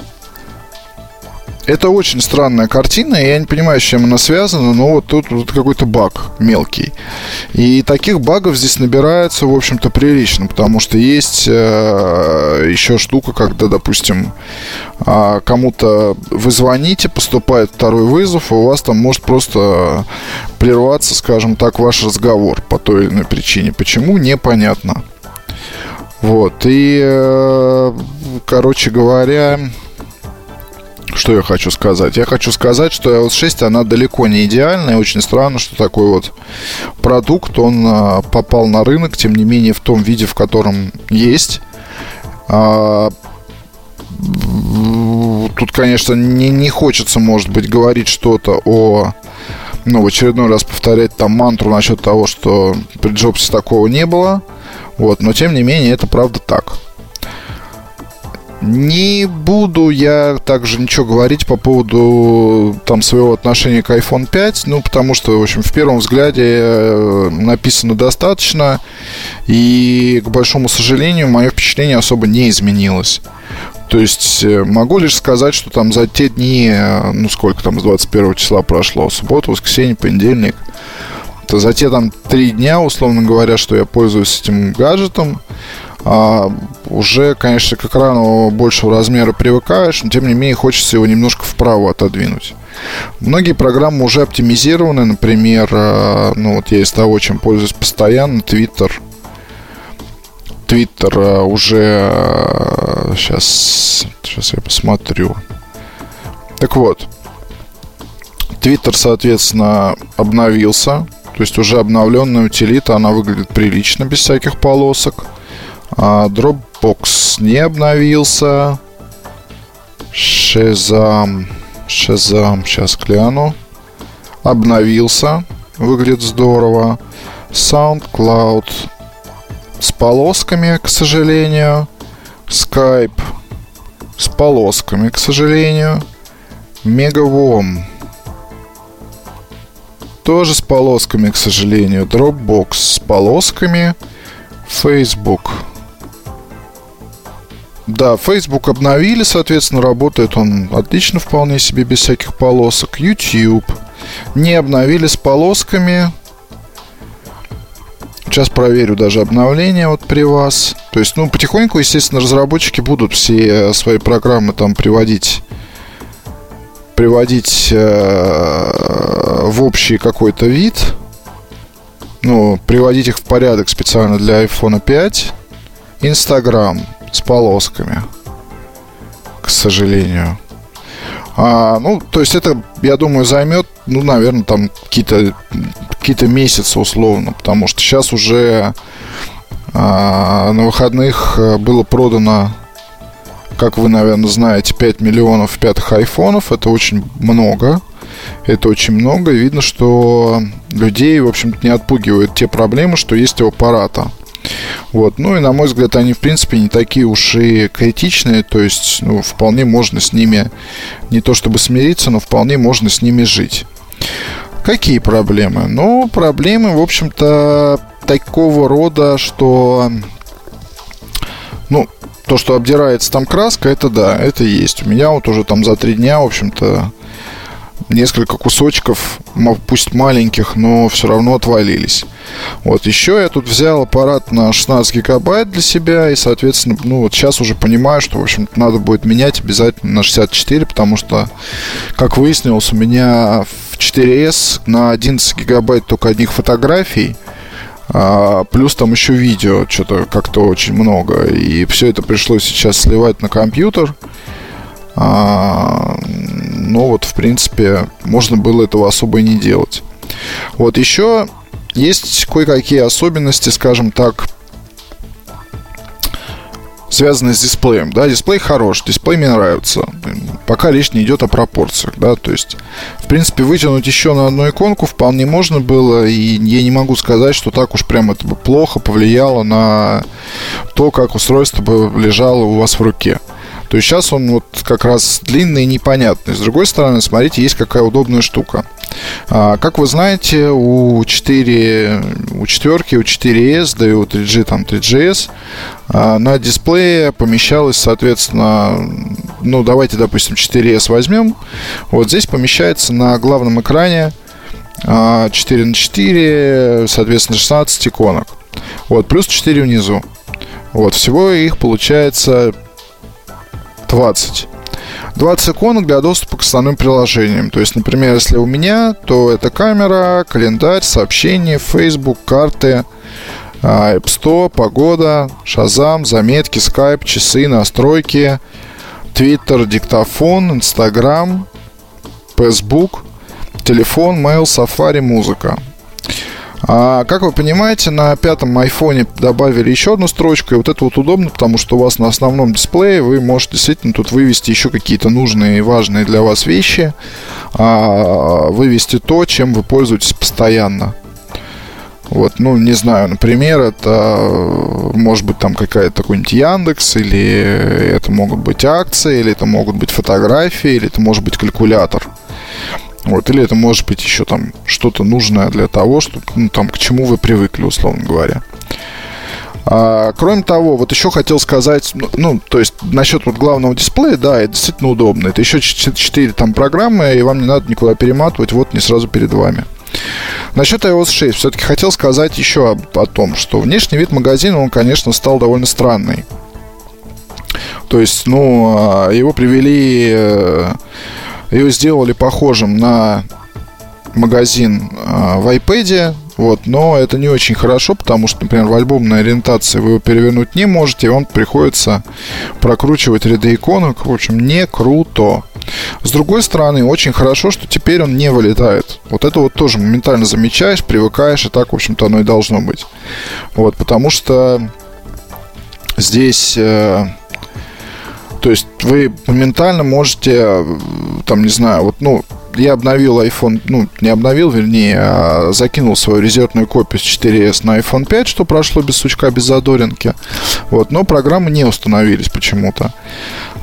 Это очень странная картина, я не понимаю, с чем она связана, но вот тут вот какой-то баг мелкий. И таких багов здесь набирается, в общем-то, прилично, потому что есть э, еще штука, когда, допустим, э, кому-то вы звоните, поступает второй вызов, и у вас там может просто прерваться, скажем так, ваш разговор по той или иной причине. Почему, непонятно. Вот, и, э, короче говоря, что я хочу сказать? Я хочу сказать, что iOS 6, она далеко не идеальная. Очень странно, что такой вот продукт, он э, попал на рынок, тем не менее, в том виде, в котором есть. А, тут, конечно, не, не хочется, может быть, говорить что-то о ну, в очередной раз повторять там мантру насчет того, что при Джобсе такого не было. Вот, но тем не менее, это правда так. Не буду я также ничего говорить по поводу там своего отношения к iPhone 5, ну, потому что, в общем, в первом взгляде э, написано достаточно, и, к большому сожалению, мое впечатление особо не изменилось. То есть э, могу лишь сказать, что там за те дни, э, ну сколько там с 21 числа прошло, суббота, воскресенье, понедельник, то за те там три дня, условно говоря, что я пользуюсь этим гаджетом, а, уже, конечно, к экрану большего размера привыкаешь, но тем не менее хочется его немножко вправо отодвинуть. Многие программы уже оптимизированы, например, а, ну вот я из того, чем пользуюсь постоянно, Twitter. Twitter а, уже сейчас, сейчас я посмотрю. Так вот, Twitter, соответственно, обновился. То есть уже обновленная утилита, она выглядит прилично, без всяких полосок. А Dropbox не обновился. Shazam. Shazam, сейчас гляну. Обновился. Выглядит здорово. SoundCloud с полосками, к сожалению. Skype с полосками, к сожалению. Megavom тоже с полосками, к сожалению. Dropbox с полосками. Facebook. Да, Facebook обновили, соответственно, работает он отлично, вполне себе, без всяких полосок. YouTube. Не обновили с полосками. Сейчас проверю даже обновление вот при вас. То есть, ну, потихоньку, естественно, разработчики будут все свои программы там приводить приводить э, в общий какой-то вид, ну, приводить их в порядок специально для iPhone 5. Инстаграм с полосками, к сожалению. А, ну, то есть это, я думаю, займет, ну, наверное, там какие-то какие месяцы условно, потому что сейчас уже а, на выходных э, было продано как вы, наверное, знаете, 5 миллионов пятых айфонов. Это очень много. Это очень много. И видно, что людей, в общем-то, не отпугивают те проблемы, что есть у аппарата. Вот. Ну и, на мой взгляд, они, в принципе, не такие уж и критичные. То есть, ну, вполне можно с ними не то чтобы смириться, но вполне можно с ними жить. Какие проблемы? Ну, проблемы, в общем-то, такого рода, что ну, то, что обдирается там краска, это да, это есть. У меня вот уже там за три дня, в общем-то, несколько кусочков, пусть маленьких, но все равно отвалились. Вот, еще я тут взял аппарат на 16 гигабайт для себя, и, соответственно, ну, вот сейчас уже понимаю, что, в общем надо будет менять обязательно на 64, потому что, как выяснилось, у меня в 4S на 11 гигабайт только одних фотографий, а, плюс там еще видео, что-то как-то очень много. И все это пришлось сейчас сливать на компьютер. А, ну вот, в принципе, можно было этого особо и не делать. Вот еще есть кое-какие особенности, скажем так, связанные с дисплеем. Да, дисплей хорош, дисплей мне нравится. Пока речь не идет о пропорциях, да, то есть, в принципе, вытянуть еще на одну иконку вполне можно было, и я не могу сказать, что так уж прям это бы плохо повлияло на то, как устройство бы лежало у вас в руке. То сейчас он вот как раз длинный и непонятный. С другой стороны, смотрите, есть какая удобная штука. А, как вы знаете, у 4, у 4, у 4S, да и у 3G, там 3GS, а, на дисплее помещалось, соответственно, ну, давайте, допустим, 4S возьмем. Вот здесь помещается на главном экране 4 а, на 4, соответственно, 16 иконок. Вот, плюс 4 внизу. Вот, всего их получается 20. 20 иконок для доступа к основным приложениям. То есть, например, если у меня, то это камера, календарь, сообщения, Facebook, карты, а, App Store, погода, Shazam, заметки, Skype, часы, настройки, Twitter, диктофон, Instagram, Facebook, телефон, mail, Safari, музыка. А, как вы понимаете, на пятом айфоне добавили еще одну строчку, и вот это вот удобно, потому что у вас на основном дисплее вы можете действительно тут вывести еще какие-то нужные и важные для вас вещи, а, вывести то, чем вы пользуетесь постоянно. Вот, ну, не знаю, например, это может быть там какая-то какой-нибудь Яндекс, или это могут быть акции, или это могут быть фотографии, или это может быть калькулятор. Вот, или это может быть еще там что-то нужное для того, что, ну, там, к чему вы привыкли, условно говоря. А, кроме того, вот еще хотел сказать, ну, ну, то есть насчет вот главного дисплея, да, это действительно удобно. Это еще 4 там программы, и вам не надо никуда перематывать, вот не сразу перед вами. Насчет iOS 6 все-таки хотел сказать еще о, о том, что внешний вид магазина, он, конечно, стал довольно странный. То есть, ну, а, его привели, э, его сделали похожим на магазин а, в iPad, вот, но это не очень хорошо, потому что, например, в альбомной ориентации вы его перевернуть не можете, и вам приходится прокручивать ряды иконок. В общем, не круто. С другой стороны, очень хорошо, что теперь он не вылетает. Вот это вот тоже моментально замечаешь, привыкаешь, и так, в общем-то, оно и должно быть. Вот, потому что здесь... Э, то есть вы моментально можете, там, не знаю, вот, ну, я обновил iPhone, ну, не обновил, вернее, а закинул свою резервную копию с 4S на iPhone 5, что прошло без сучка, без задоринки. Вот, но программы не установились почему-то.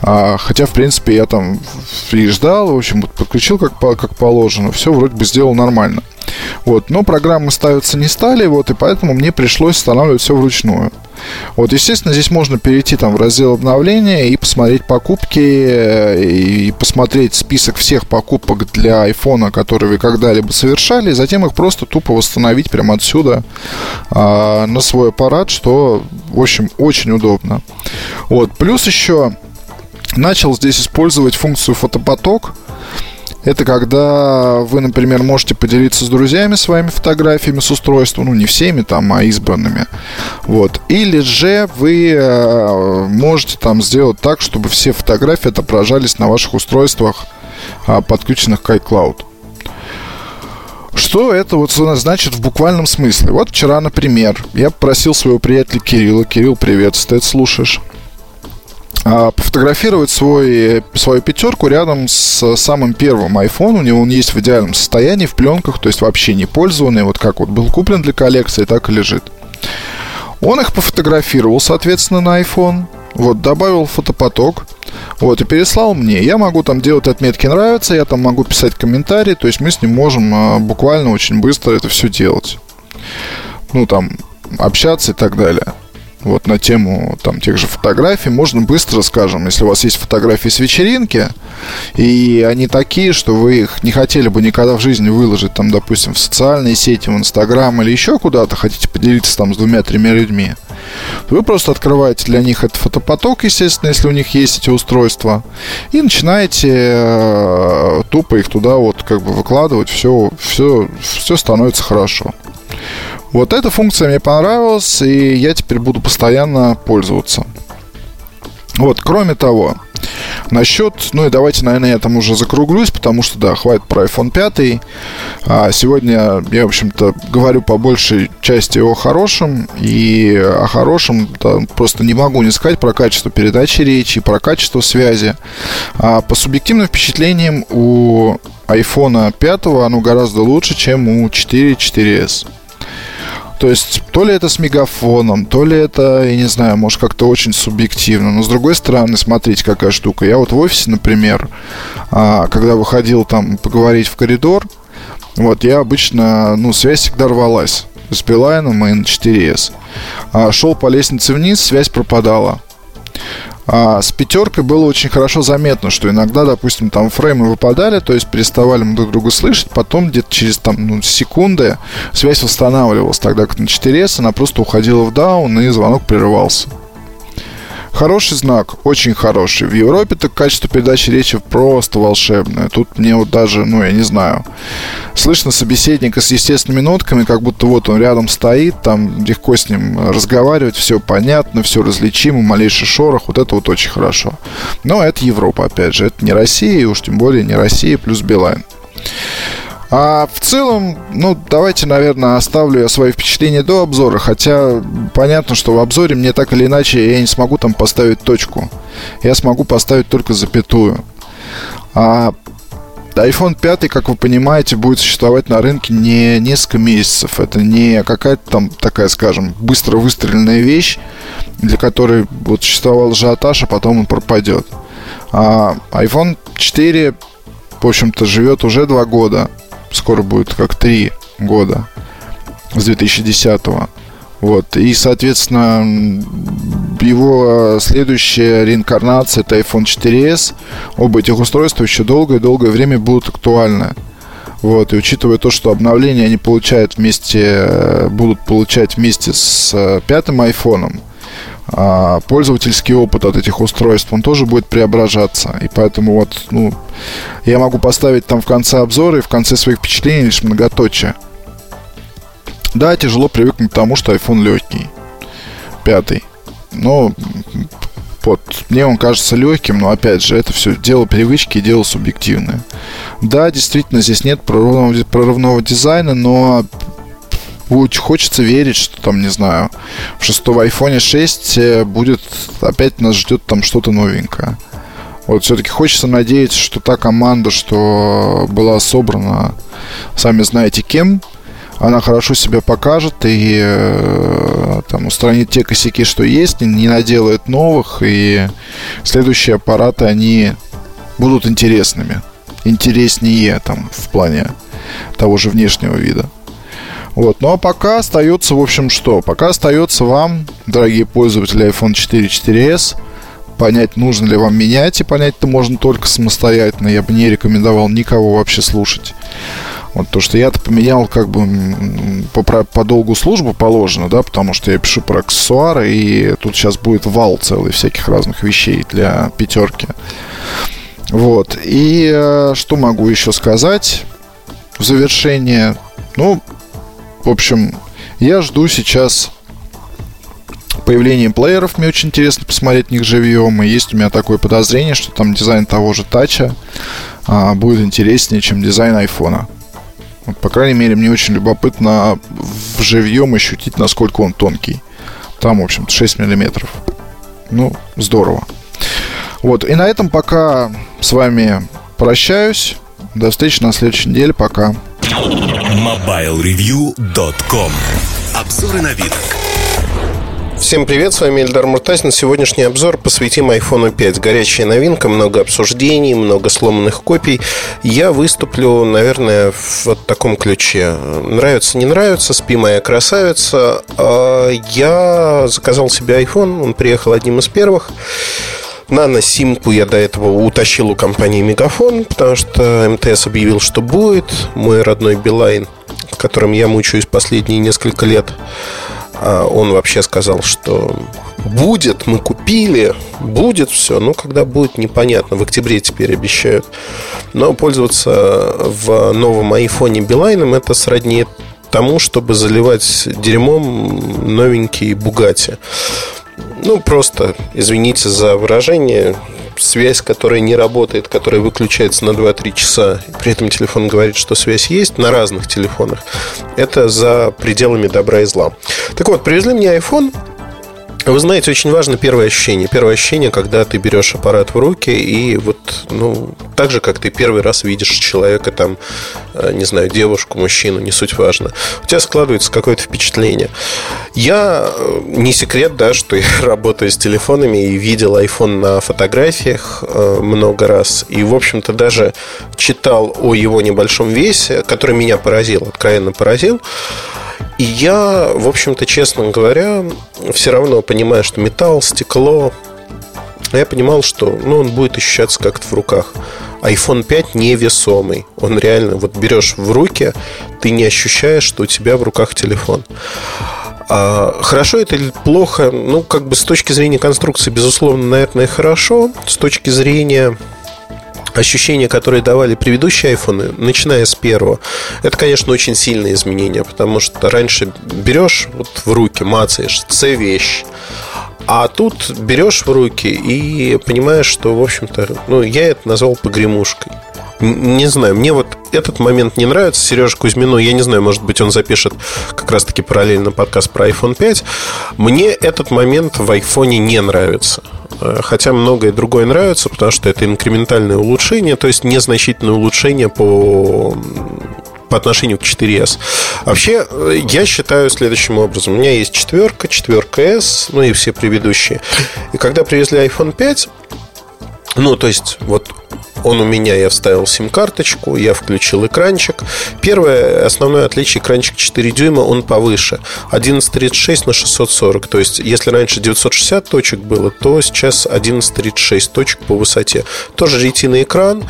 А, хотя, в принципе, я там и ждал, в общем, подключил как, как положено, все вроде бы сделал нормально. Вот, но программы ставиться не стали, вот, и поэтому мне пришлось устанавливать все вручную. Вот, естественно, здесь можно перейти там в раздел обновления и посмотреть покупки, э, и посмотреть список всех покупок для айфона, которые вы когда-либо совершали, и затем их просто тупо восстановить прямо отсюда а, на свой аппарат, что, в общем, очень удобно. Вот, плюс еще начал здесь использовать функцию фотопоток, это когда вы, например, можете поделиться с друзьями своими фотографиями с устройства, ну, не всеми там, а избранными. Вот. Или же вы э, можете там сделать так, чтобы все фотографии отображались на ваших устройствах, а, подключенных к iCloud. Что это вот значит в буквальном смысле? Вот вчера, например, я попросил своего приятеля Кирилла. Кирилл, привет, ты это слушаешь. А, пофотографировать свой, свою пятерку рядом с самым первым iPhone. У него он есть в идеальном состоянии, в пленках, то есть вообще не пользованный. Вот как вот был куплен для коллекции, так и лежит. Он их пофотографировал, соответственно, на iPhone. Вот, добавил фотопоток. Вот, и переслал мне. Я могу там делать отметки нравится, я там могу писать комментарии. То есть мы с ним можем а, буквально очень быстро это все делать. Ну, там, общаться и так далее вот на тему там тех же фотографий, можно быстро, скажем, если у вас есть фотографии с вечеринки, и они такие, что вы их не хотели бы никогда в жизни выложить, там, допустим, в социальные сети, в Инстаграм или еще куда-то, хотите поделиться там с двумя-тремя людьми, вы просто открываете для них этот фотопоток, естественно, если у них есть эти устройства, и начинаете э, тупо их туда вот как бы выкладывать, все, все, все становится хорошо. Вот эта функция мне понравилась, и я теперь буду постоянно пользоваться. Вот, кроме того, насчет, ну и давайте, наверное, я там уже закруглюсь, потому что, да, хватит про iPhone 5. А сегодня я, в общем-то, говорю по большей части о хорошем, и о хорошем да, просто не могу не сказать про качество передачи речи, про качество связи. А по субъективным впечатлениям у iPhone 5 оно гораздо лучше, чем у 4 4S. То есть, то ли это с мегафоном, то ли это, я не знаю, может как-то очень субъективно. Но с другой стороны, смотрите, какая штука. Я вот в офисе, например, а, когда выходил там поговорить в коридор, вот, я обычно, ну, связь всегда рвалась с Билайном и на 4S. А, шел по лестнице вниз, связь пропадала. А с пятеркой было очень хорошо заметно, что иногда, допустим, там фреймы выпадали, то есть переставали мы друг друга слышать, потом где-то через там ну, секунды связь восстанавливалась, тогда как на 4S она просто уходила в даун и звонок прерывался. Хороший знак, очень хороший. В Европе так качество передачи речи просто волшебное. Тут мне вот даже, ну, я не знаю, слышно собеседника с естественными нотками, как будто вот он рядом стоит, там легко с ним разговаривать, все понятно, все различимо, малейший шорох, вот это вот очень хорошо. Но это Европа, опять же, это не Россия, и уж тем более не Россия плюс Билайн. А в целом, ну, давайте, наверное, оставлю я свои впечатления до обзора, хотя понятно, что в обзоре мне так или иначе я не смогу там поставить точку. Я смогу поставить только запятую. А iPhone 5, как вы понимаете, будет существовать на рынке не несколько месяцев. Это не какая-то там такая, скажем, быстро выстреленная вещь, для которой вот существовал ажиотаж, а потом он пропадет. А iPhone 4, в общем-то, живет уже два года. Скоро будет как три года с 2010 -го. Вот. И, соответственно, его следующая реинкарнация это iPhone 4s. Оба этих устройства еще долгое-долгое время будут актуальны. Вот, и учитывая то, что обновления они получают вместе, будут получать вместе с э, пятым айфоном, а пользовательский опыт от этих устройств, он тоже будет преображаться. И поэтому вот, ну, я могу поставить там в конце обзора и в конце своих впечатлений лишь многоточие. Да, тяжело привыкнуть к тому, что iPhone легкий. Пятый. Но вот, мне он кажется легким, но опять же, это все дело привычки и дело субъективное. Да, действительно, здесь нет прорывного, прорывного дизайна, но хочется верить, что там, не знаю, в шестом iPhone 6 э, будет, опять нас ждет там что-то новенькое. Вот все-таки хочется надеяться, что та команда, что была собрана, сами знаете кем, она хорошо себя покажет и э, там устранит те косяки, что есть, не наделает новых, и следующие аппараты, они будут интересными. Интереснее там в плане того же внешнего вида. Вот. Ну а пока остается, в общем, что? Пока остается вам, дорогие пользователи iPhone 4 4s, понять, нужно ли вам менять, и понять это можно только самостоятельно. Я бы не рекомендовал никого вообще слушать. Вот то, что я-то поменял как бы по, по долгу службы положено, да, потому что я пишу про аксессуары, и тут сейчас будет вал целый всяких разных вещей для пятерки. Вот. И э, что могу еще сказать в завершение? Ну, в общем, я жду сейчас появления плееров. Мне очень интересно посмотреть на них живьем. И есть у меня такое подозрение, что там дизайн того же тача а, будет интереснее, чем дизайн айфона. Вот, по крайней мере, мне очень любопытно в живьем ощутить, насколько он тонкий. Там, в общем 6 миллиметров. Ну, здорово. Вот, и на этом пока с вами прощаюсь. До встречи на следующей неделе. Пока. MobileReview.com Обзоры на вид. Всем привет, с вами Эльдар Муртазин. Сегодняшний обзор посвятим iPhone 5. Горячая новинка, много обсуждений, много сломанных копий. Я выступлю, наверное, в вот таком ключе. Нравится, не нравится, спи моя красавица. А, я заказал себе iPhone, он приехал одним из первых. Нано-симку я до этого утащил у компании Мегафон, потому что МТС объявил, что будет. Мой родной Билайн, которым я мучаюсь последние несколько лет, а он вообще сказал, что будет, мы купили, будет все. Ну, когда будет, непонятно. В октябре теперь обещают. Но пользоваться в новом айфоне Билайном это сродни тому, чтобы заливать дерьмом новенькие Бугати. Ну, просто, извините за выражение, связь, которая не работает, которая выключается на 2-3 часа, при этом телефон говорит, что связь есть на разных телефонах, это за пределами добра и зла. Так вот, привезли мне iPhone, вы знаете, очень важно первое ощущение. Первое ощущение, когда ты берешь аппарат в руки и вот, ну, так же, как ты первый раз видишь человека, там, э, не знаю, девушку, мужчину, не суть важно. У тебя складывается какое-то впечатление. Я, э, не секрет, да, что я работаю с телефонами и видел iPhone на фотографиях э, много раз. И, в общем-то, даже читал о его небольшом весе, который меня поразил, откровенно поразил. И я, в общем-то, честно говоря, все равно понимаю, что металл, стекло, я понимал, что ну, он будет ощущаться как-то в руках. iPhone 5 невесомый. Он реально, вот берешь в руки, ты не ощущаешь, что у тебя в руках телефон. А хорошо это или плохо? Ну, как бы с точки зрения конструкции, безусловно, наверное, хорошо. С точки зрения ощущения, которые давали предыдущие айфоны, начиная с первого, это, конечно, очень сильные изменения, потому что раньше берешь вот в руки, мацаешь, це вещь, а тут берешь в руки и понимаешь, что, в общем-то, ну, я это назвал погремушкой. Не знаю, мне вот этот момент не нравится. Сереже Кузьмину, я не знаю, может быть, он запишет как раз-таки параллельно подкаст про iPhone 5. Мне этот момент в iPhone не нравится. Э, хотя многое другое нравится, потому что это инкрементальное улучшение, то есть незначительное улучшение по по отношению к 4S. Вообще, э, я считаю следующим образом. У меня есть четверка, четверка S, ну и все предыдущие. И когда привезли iPhone 5, ну, то есть, вот он у меня, я вставил сим-карточку, я включил экранчик. Первое основное отличие экранчик 4 дюйма, он повыше. 1136 на 640. То есть, если раньше 960 точек было, то сейчас 1136 точек по высоте. Тоже ретиный экран,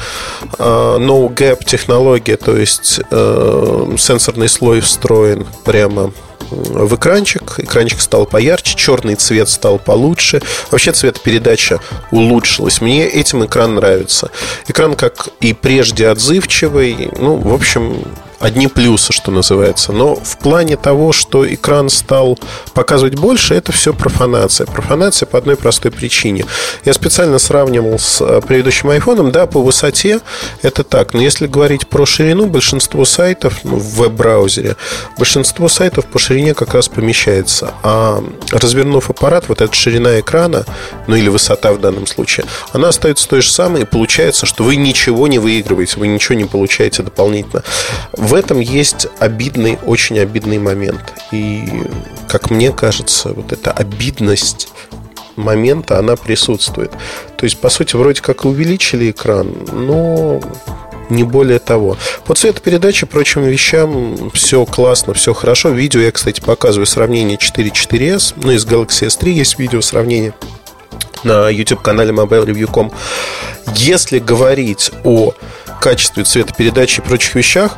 а, no gap технология, то есть э, сенсорный слой встроен прямо в экранчик. Экранчик стал поярче, черный цвет стал получше. Вообще цветопередача улучшилась. Мне этим экран нравится. Экран, как и прежде, отзывчивый. Ну, в общем, одни плюсы, что называется. Но в плане того, что экран стал показывать больше, это все профанация. Профанация по одной простой причине. Я специально сравнивал с э, предыдущим айфоном. Да, по высоте это так. Но если говорить про ширину, большинство сайтов ну, в веб-браузере, большинство сайтов по ширине как раз помещается. А развернув аппарат, вот эта ширина экрана, ну или высота в данном случае, она остается той же самой, и получается, что вы ничего не выигрываете, вы ничего не получаете дополнительно. В этом есть обидный, очень обидный момент. И, как мне кажется, вот эта обидность момента, она присутствует. То есть, по сути, вроде как увеличили экран, но не более того. По цветопередаче, прочим вещам все классно, все хорошо. Видео я, кстати, показываю сравнение 4.4s, ну, из Galaxy S3 есть видео сравнение на YouTube-канале MobileReview.com. Если говорить о качестве цветопередачи и прочих вещах,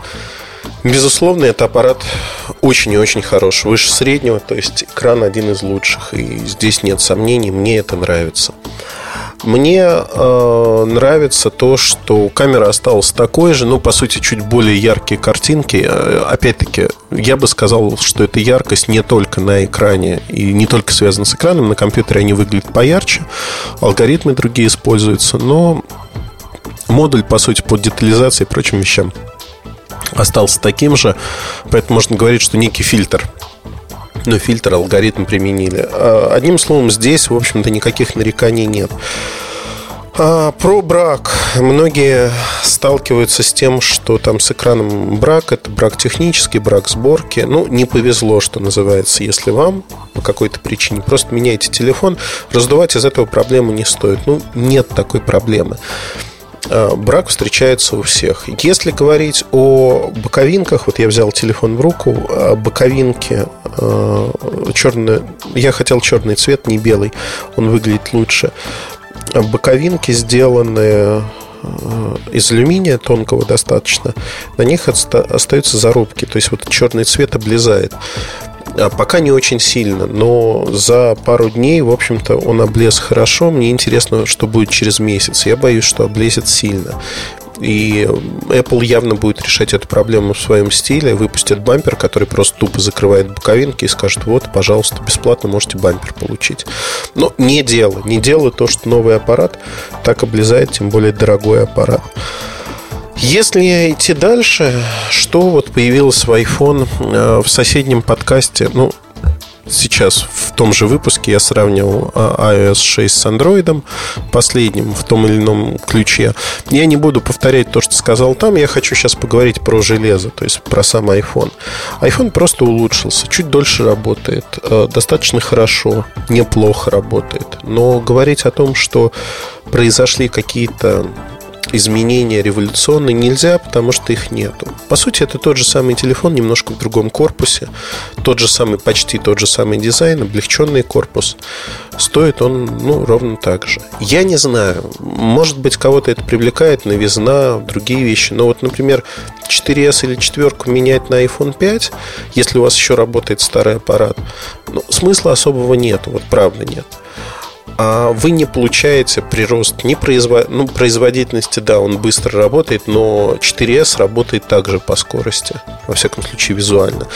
Безусловно, это аппарат очень и очень хороший, выше среднего, то есть экран один из лучших, и здесь нет сомнений, мне это нравится. Мне э, нравится то, что камера осталась такой же, ну, по сути, чуть более яркие картинки. Э, опять-таки, я бы сказал, что эта яркость не только на экране и не только связана с экраном. На компьютере они выглядят поярче, алгоритмы другие используются, но модуль, по сути, под детализацией и прочим вещам остался таким же, поэтому можно говорить, что некий фильтр но фильтр, алгоритм применили. А, одним словом, здесь, в общем-то, никаких нареканий нет. А про брак. Многие сталкиваются с тем, что там с экраном брак. Это брак технический, брак сборки. Ну, не повезло, что называется, если вам по какой-то причине просто меняете телефон. Раздувать из этого проблему не стоит. Ну, нет такой проблемы. Э, брак встречается у всех. Если говорить о боковинках, вот я взял телефон в руку, а боковинки э, черный, я хотел черный цвет, не белый, он выглядит лучше. Боковинки сделаны э, из алюминия тонкого достаточно, на них остаются зарубки, то есть вот черный цвет облезает. А пока не очень сильно, но за пару дней, в общем-то, он облез хорошо. Мне интересно, что будет через месяц. Я боюсь, что облезет сильно. И Apple явно будет решать эту проблему в своем стиле, выпустит бампер, который просто тупо закрывает боковинки и скажет, вот, пожалуйста, бесплатно можете бампер получить. Но не дело. Не дело то, что новый аппарат так облезает, тем более дорогой аппарат. Если идти дальше, что вот появилось в iPhone э, в соседнем подкасте, ну, сейчас в том же выпуске я сравнивал а, iOS 6 с Android, последним в том или ином ключе. Я не буду повторять то, что сказал там, я хочу сейчас поговорить про железо, то есть про сам iPhone. iPhone просто улучшился, чуть дольше работает, э, достаточно хорошо, неплохо работает. Но говорить о том, что произошли какие-то изменения революционные нельзя, потому что их нету. По сути, это тот же самый телефон, немножко в другом корпусе, тот же самый, почти тот же самый дизайн, облегченный корпус. Стоит он, ну, ровно так же. Я не знаю, может быть, кого-то это привлекает, новизна, другие вещи, но вот, например, 4S или 4 менять на iPhone 5, если у вас еще работает старый аппарат, ну, смысла особого нет, вот правда нет вы не получаете прирост не производ... ну, производительности, да, он быстро работает, но 4S работает также по скорости, во всяком случае визуально.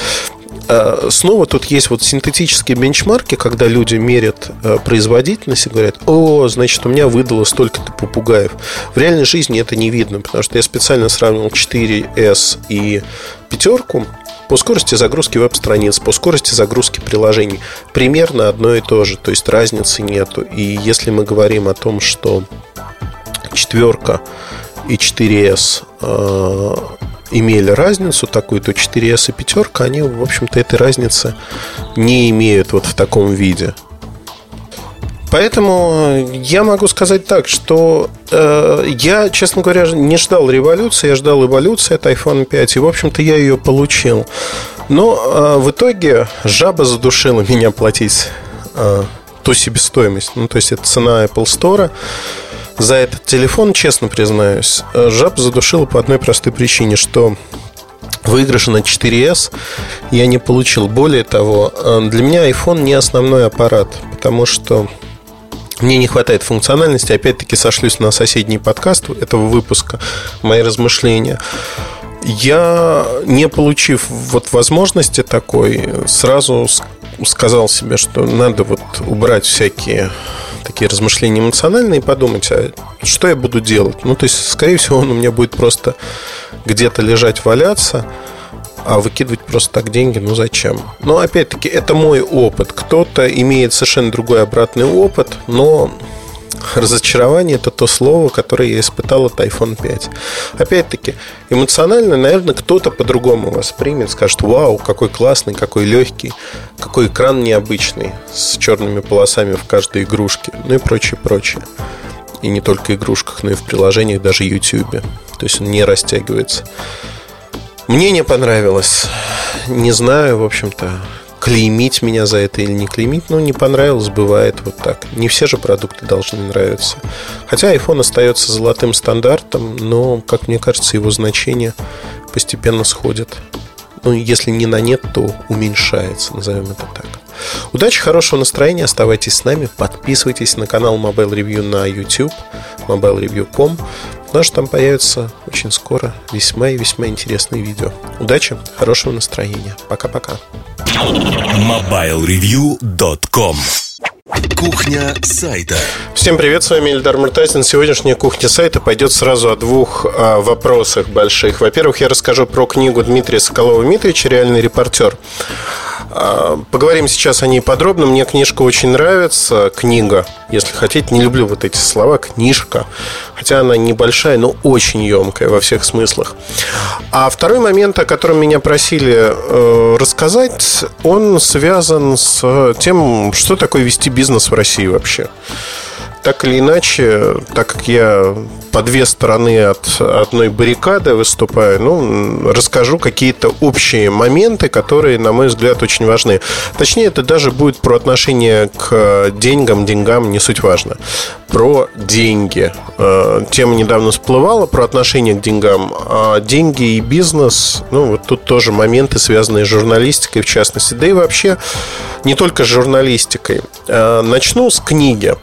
э, снова тут есть вот синтетические бенчмарки, когда люди мерят э, производительность и говорят, о, значит, у меня выдало столько-то попугаев. В реальной жизни это не видно, потому что я специально сравнивал 4S и пятерку, по скорости загрузки веб-страниц, по скорости загрузки приложений примерно одно и то же, то есть разницы нету. И если мы говорим о том, что четверка и 4S э, имели разницу такую, то 4S и пятерка, они, в общем-то, этой разницы не имеют вот в таком виде. Поэтому я могу сказать так, что э, я, честно говоря, не ждал революции, я ждал эволюции от iPhone 5, и, в общем-то, я ее получил. Но э, в итоге жаба задушила меня платить э, ту себестоимость. Ну, то есть, это цена Apple Store за этот телефон, честно признаюсь, э, жаб задушила по одной простой причине, что выигрыша на 4S я не получил. Более того, э, для меня iPhone не основной аппарат, потому что мне не хватает функциональности. Опять-таки сошлюсь на соседний подкаст этого выпуска, мои размышления. Я, не получив вот возможности такой, сразу сказал себе, что надо вот убрать всякие такие размышления эмоциональные и подумать, а что я буду делать? Ну, то есть, скорее всего, он у меня будет просто где-то лежать, валяться, а выкидывать просто так деньги, ну зачем? Но опять-таки, это мой опыт. Кто-то имеет совершенно другой обратный опыт, но разочарование это то слово, которое я испытал от iPhone 5. Опять-таки, эмоционально, наверное, кто-то по-другому воспримет, скажет, вау, какой классный, какой легкий, какой экран необычный, с черными полосами в каждой игрушке, ну и прочее, прочее. И не только игрушках, но и в приложениях, даже YouTube. То есть он не растягивается. Мне не понравилось. Не знаю, в общем-то, клеймить меня за это или не клеймить, но не понравилось, бывает вот так. Не все же продукты должны нравиться. Хотя iPhone остается золотым стандартом, но, как мне кажется, его значение постепенно сходит. Ну, если не на нет, то уменьшается, назовем это так. Удачи, хорошего настроения, оставайтесь с нами, подписывайтесь на канал Mobile Review на YouTube, mobilereview.com, потому что там появятся очень скоро весьма и весьма интересные видео. Удачи, хорошего настроения. Пока-пока. MobileReview.com Кухня сайта. Всем привет, с вами Эльдар Муртазин. Сегодняшняя кухня сайта пойдет сразу о двух а, вопросах больших. Во-первых, я расскажу про книгу Дмитрия Соколова-Митрича «Реальный репортер». А, поговорим сейчас о ней подробно. Мне книжка очень нравится. Книга, если хотите. Не люблю вот эти слова. Книжка. Хотя она небольшая, но очень емкая во всех смыслах. А второй момент, о котором меня просили э, рассказать, он связан с тем, что такое вести бизнес в России вообще так или иначе, так как я по две стороны от одной баррикады выступаю, ну, расскажу какие-то общие моменты, которые, на мой взгляд, очень важны. Точнее, это даже будет про отношение к деньгам, деньгам, не суть важно. Про деньги. Э, тема недавно всплывала про отношение к деньгам. А деньги и бизнес, ну, вот тут тоже моменты, связанные с журналистикой, в частности. Да и вообще не только с журналистикой. Э, начну с книги.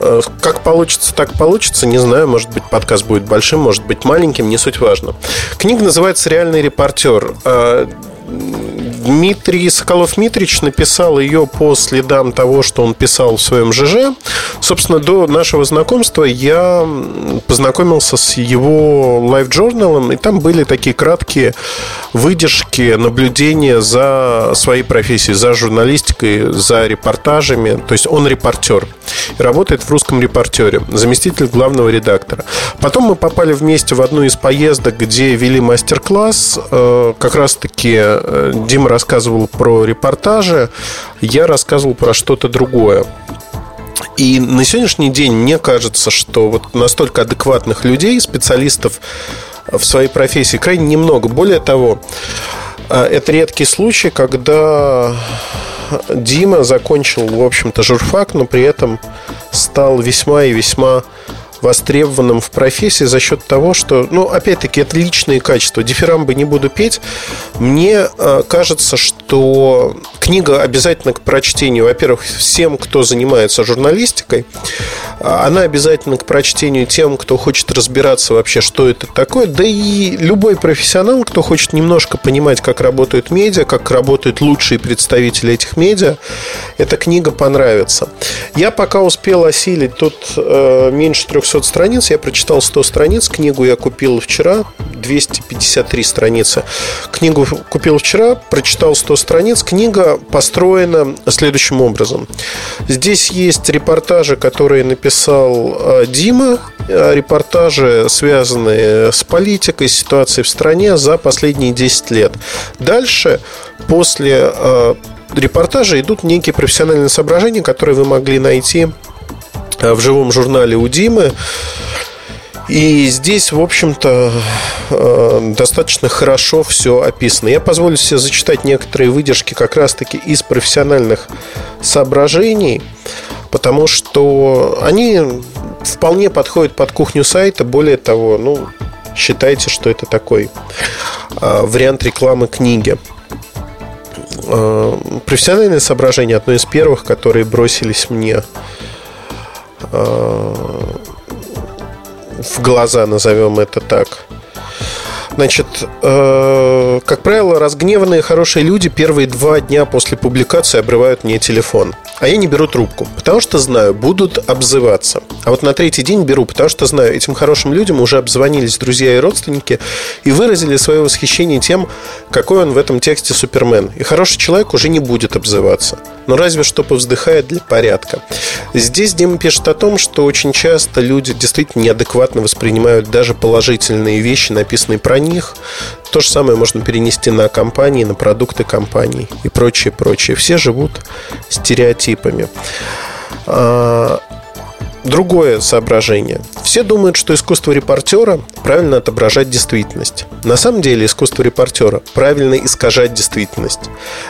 Э, как получится, так получится, не знаю. Может быть, подкаст будет большим, может быть, маленьким, не суть важно. Книга называется «Реальный репортер». Дмитрий Соколов-Митрич написал ее по следам того, что он писал в своем ЖЖ. Собственно, до нашего знакомства я познакомился с его лайв-журналом, и там были такие краткие выдержки, наблюдения за своей профессией, за журналистикой, за репортажами. То есть он репортер и работает в русском репортере, заместитель главного редактора. Потом мы попали вместе в одну из поездок, где вели мастер-класс. Э, как раз-таки Дима рассказывал про репортажи, я рассказывал про что-то другое. И на сегодняшний день мне кажется, что вот настолько адекватных людей, специалистов в своей профессии крайне немного. Более того, э, это редкий случай, когда Дима закончил, в общем-то, журфак, но при этом стал весьма и весьма востребованным в профессии за счет того, что, ну, опять-таки, это личные качества. Дифирамбы не буду петь. Мне э, кажется, что книга обязательно к прочтению. Во-первых, всем, кто занимается журналистикой, она обязательно к прочтению тем, кто хочет разбираться вообще, что это такое. Да и любой профессионал, кто хочет немножко понимать, как работают медиа, как работают лучшие представители этих медиа, эта книга понравится. Я пока успел осилить тут э, меньше 300 страниц, я прочитал 100 страниц, книгу я купил вчера, 253 страницы. Книгу купил вчера, прочитал 100 страниц. Книга построена следующим образом. Здесь есть репортажи, которые написал э, Дима, э, репортажи, связанные с политикой, ситуацией в стране за последние 10 лет. Дальше, после э, репортажа идут некие профессиональные соображения, которые вы могли найти в живом журнале у Димы. И здесь, в общем-то, э, достаточно хорошо все описано. Я позволю себе зачитать некоторые выдержки как раз-таки из профессиональных соображений, потому что они вполне подходят под кухню сайта. Более того, ну, считайте, что это такой э, вариант рекламы книги. Э, профессиональные соображения одно из первых, которые бросились мне в глаза, назовем это так. Значит, э, как правило, разгневанные хорошие люди первые два дня после публикации обрывают мне телефон. А я не беру трубку, потому что знаю, будут обзываться. А вот на третий день беру, потому что знаю, этим хорошим людям уже обзвонились друзья и родственники и выразили свое восхищение тем, какой он в этом тексте супермен. И хороший человек уже не будет обзываться. Но разве что повздыхает для порядка. Здесь Дима пишет о том, что очень часто люди действительно неадекватно воспринимают даже положительные вещи, написанные про них. То же самое можно перенести на компании, на продукты компаний и прочее, прочее. Все живут стереотипами. Другое соображение. Все думают, что искусство репортера правильно отображать действительность. На самом деле искусство репортера правильно искажать действительность.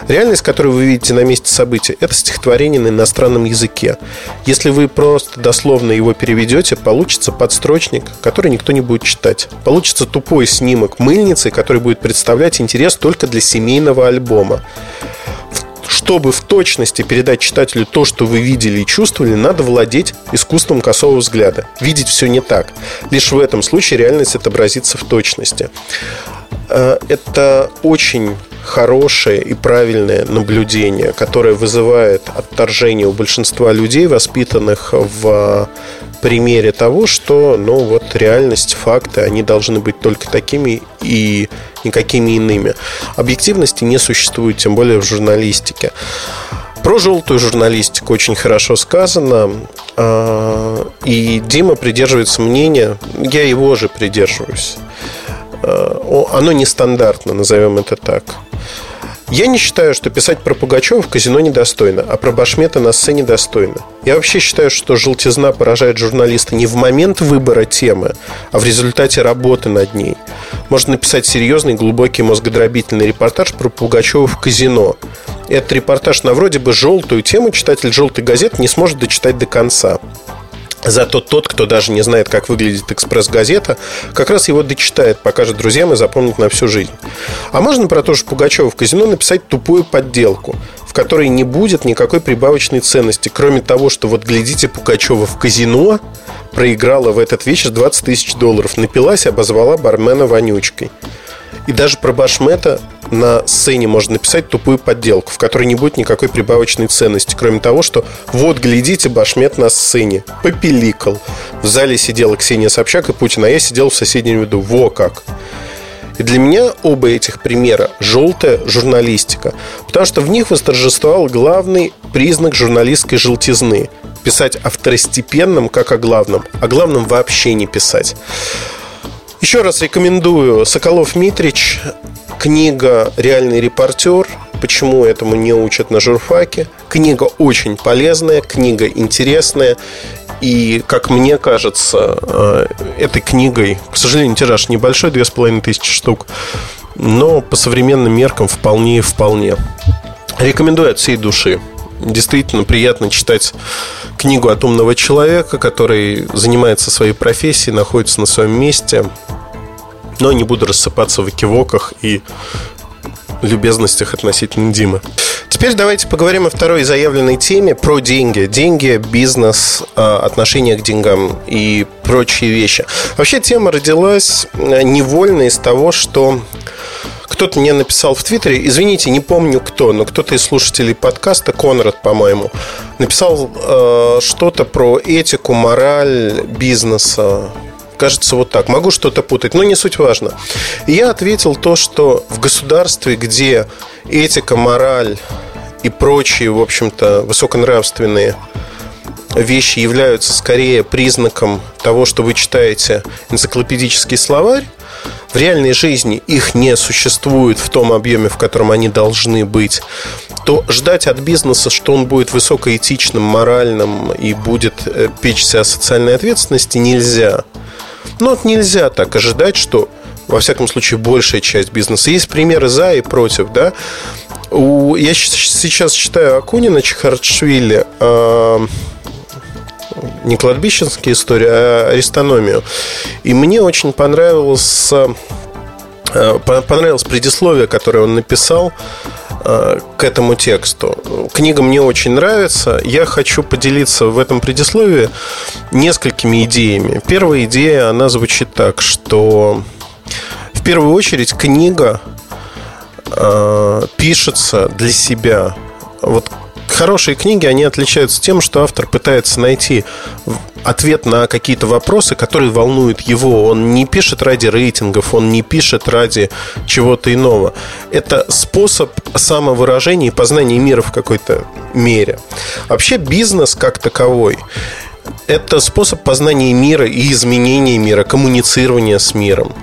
Реальность, которую вы видите на месте события, это стихотворение на иностранном языке. Если вы просто дословно его переведете, получится подстрочник, который никто не будет читать. Получится тупой снимок мыльницы, который будет представлять интерес только для семейного альбома чтобы в точности передать читателю то, что вы видели и чувствовали, надо владеть искусством косого взгляда. Видеть все не так. Лишь в этом случае реальность отобразится в точности. Э, это очень хорошее и правильное наблюдение, которое вызывает отторжение у большинства людей, воспитанных в примере того, что, ну, вот реальность, факты, они должны быть только такими и никакими иными. Объективности не существует, тем более в журналистике. Про желтую журналистику очень хорошо сказано. А, и Дима придерживается мнения, я его же придерживаюсь. А, оно нестандартно, назовем это так. Я не считаю, что писать про Пугачева в казино недостойно, а про Башмета на сцене достойно. Я вообще считаю, что желтизна поражает журналиста не в момент выбора темы, а в результате работы над ней. Можно написать серьезный, глубокий, мозгодробительный репортаж про Пугачева в казино. Этот репортаж на вроде бы желтую тему читатель желтой газеты не сможет дочитать до конца. Зато тот, кто даже не знает, как выглядит экспресс-газета, как раз его дочитает, покажет друзьям и запомнит на всю жизнь. А можно про то же Пугачева в казино написать тупую подделку, в которой не будет никакой прибавочной ценности, кроме того, что вот глядите, Пугачева в казино проиграла в этот вечер 20 тысяч долларов, напилась и обозвала бармена вонючкой. И даже про Башмета на сцене можно написать тупую подделку, в которой не будет никакой прибавочной ценности, кроме того, что вот, глядите, Башмет на сцене, попеликал. В зале сидела Ксения Собчак и Путин, а я сидел в соседнем виду. Во как! И для меня оба этих примера – желтая журналистика, потому что в них восторжествовал главный признак журналистской желтизны – писать о второстепенном, как о главном, а главном вообще не писать. Еще раз рекомендую Соколов Митрич, книга «Реальный репортер», почему этому не учат на журфаке. Книга очень полезная, книга интересная. И, как мне кажется, э, этой книгой, к сожалению, тираж небольшой, две с половиной тысячи штук, но по современным меркам вполне и вполне. Рекомендую от всей души. Действительно приятно читать книгу от умного человека, который занимается своей профессией, находится на своем месте. Но не буду рассыпаться в экивоках и любезностях относительно Димы. Теперь давайте поговорим о второй заявленной теме про деньги. Деньги, бизнес, а, отношение к деньгам и прочие вещи. Вообще тема родилась э, невольно из того, что кто-то мне написал в Твиттере, извините, не помню кто, но кто-то из слушателей подкаста, Конрад, по-моему, написал э, что-то про этику, мораль бизнеса. Кажется, вот так. Могу что-то путать, но не суть важно. И я ответил то, что в государстве, где этика, мораль и прочие, в общем-то, высоконравственные вещи являются скорее признаком того, что вы читаете энциклопедический словарь, в реальной жизни их не существует в том объеме, в котором они должны быть, то ждать от бизнеса, что он будет высокоэтичным, моральным и будет э, печься о социальной ответственности, нельзя. Ну, вот нельзя так ожидать, что во всяком случае, большая часть бизнеса. Есть примеры за и против, да. У, я сейчас читаю Акунина Чехарчвили, э, не кладбищенские истории, а аристономию. И мне очень понравилось, э, понравилось предисловие, которое он написал э, к этому тексту. Книга мне очень нравится. Я хочу поделиться в этом предисловии несколькими идеями. Первая идея, она звучит так, что в первую очередь книга э, пишется для себя. Вот хорошие книги, они отличаются тем, что автор пытается найти ответ на какие-то вопросы, которые волнуют его. Он не пишет ради рейтингов, он не пишет ради чего-то иного. Это способ самовыражения и познания мира в какой-то мере. Вообще бизнес как таковой это способ познания мира и изменения мира, коммуницирования с миром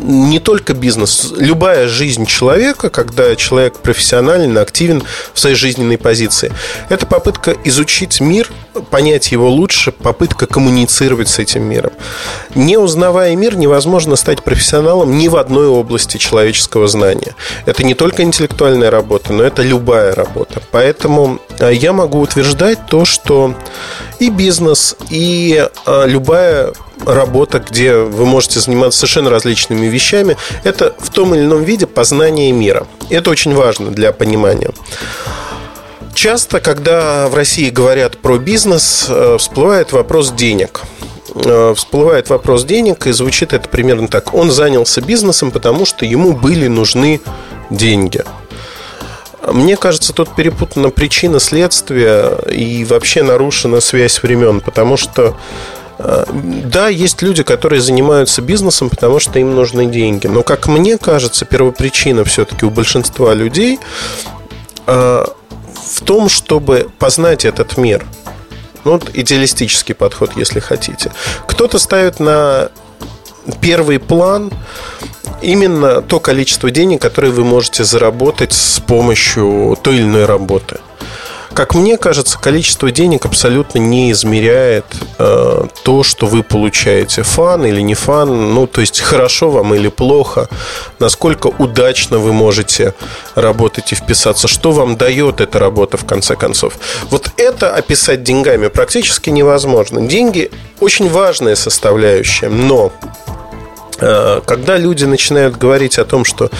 не только бизнес, любая жизнь человека, когда человек профессионален, активен в своей жизненной позиции, это попытка изучить мир, понять его лучше, попытка коммуницировать с этим миром. Не узнавая мир, невозможно стать профессионалом ни в одной области человеческого знания. Это не только интеллектуальная работа, но это любая работа. Поэтому э, я могу утверждать то, что и бизнес, и э, любая работа, где вы можете заниматься совершенно различными вещами, это в том или ином виде познание мира. Это очень важно для понимания. Часто, когда в России говорят про бизнес, э, всплывает вопрос денег. Э, всплывает вопрос денег, и звучит это примерно так. Он занялся бизнесом, потому что ему были нужны деньги. Мне кажется, тут перепутана причина следствия и вообще нарушена связь времен, потому что Э, да, есть люди, которые занимаются бизнесом, потому что им нужны деньги. Но, как мне кажется, первопричина все-таки у большинства людей э, в том, чтобы познать этот мир. Ну, вот идеалистический подход, если хотите. Кто-то ставит на первый план именно то количество денег, которое вы можете заработать с помощью той или иной работы. Как мне кажется, количество денег абсолютно не измеряет э, то, что вы получаете. Фан или не фан, ну, то есть хорошо вам или плохо, насколько удачно вы можете работать и вписаться, что вам дает эта работа в конце концов. Вот это описать деньгами практически невозможно. Деньги очень важная составляющая, но когда люди начинают говорить о том, что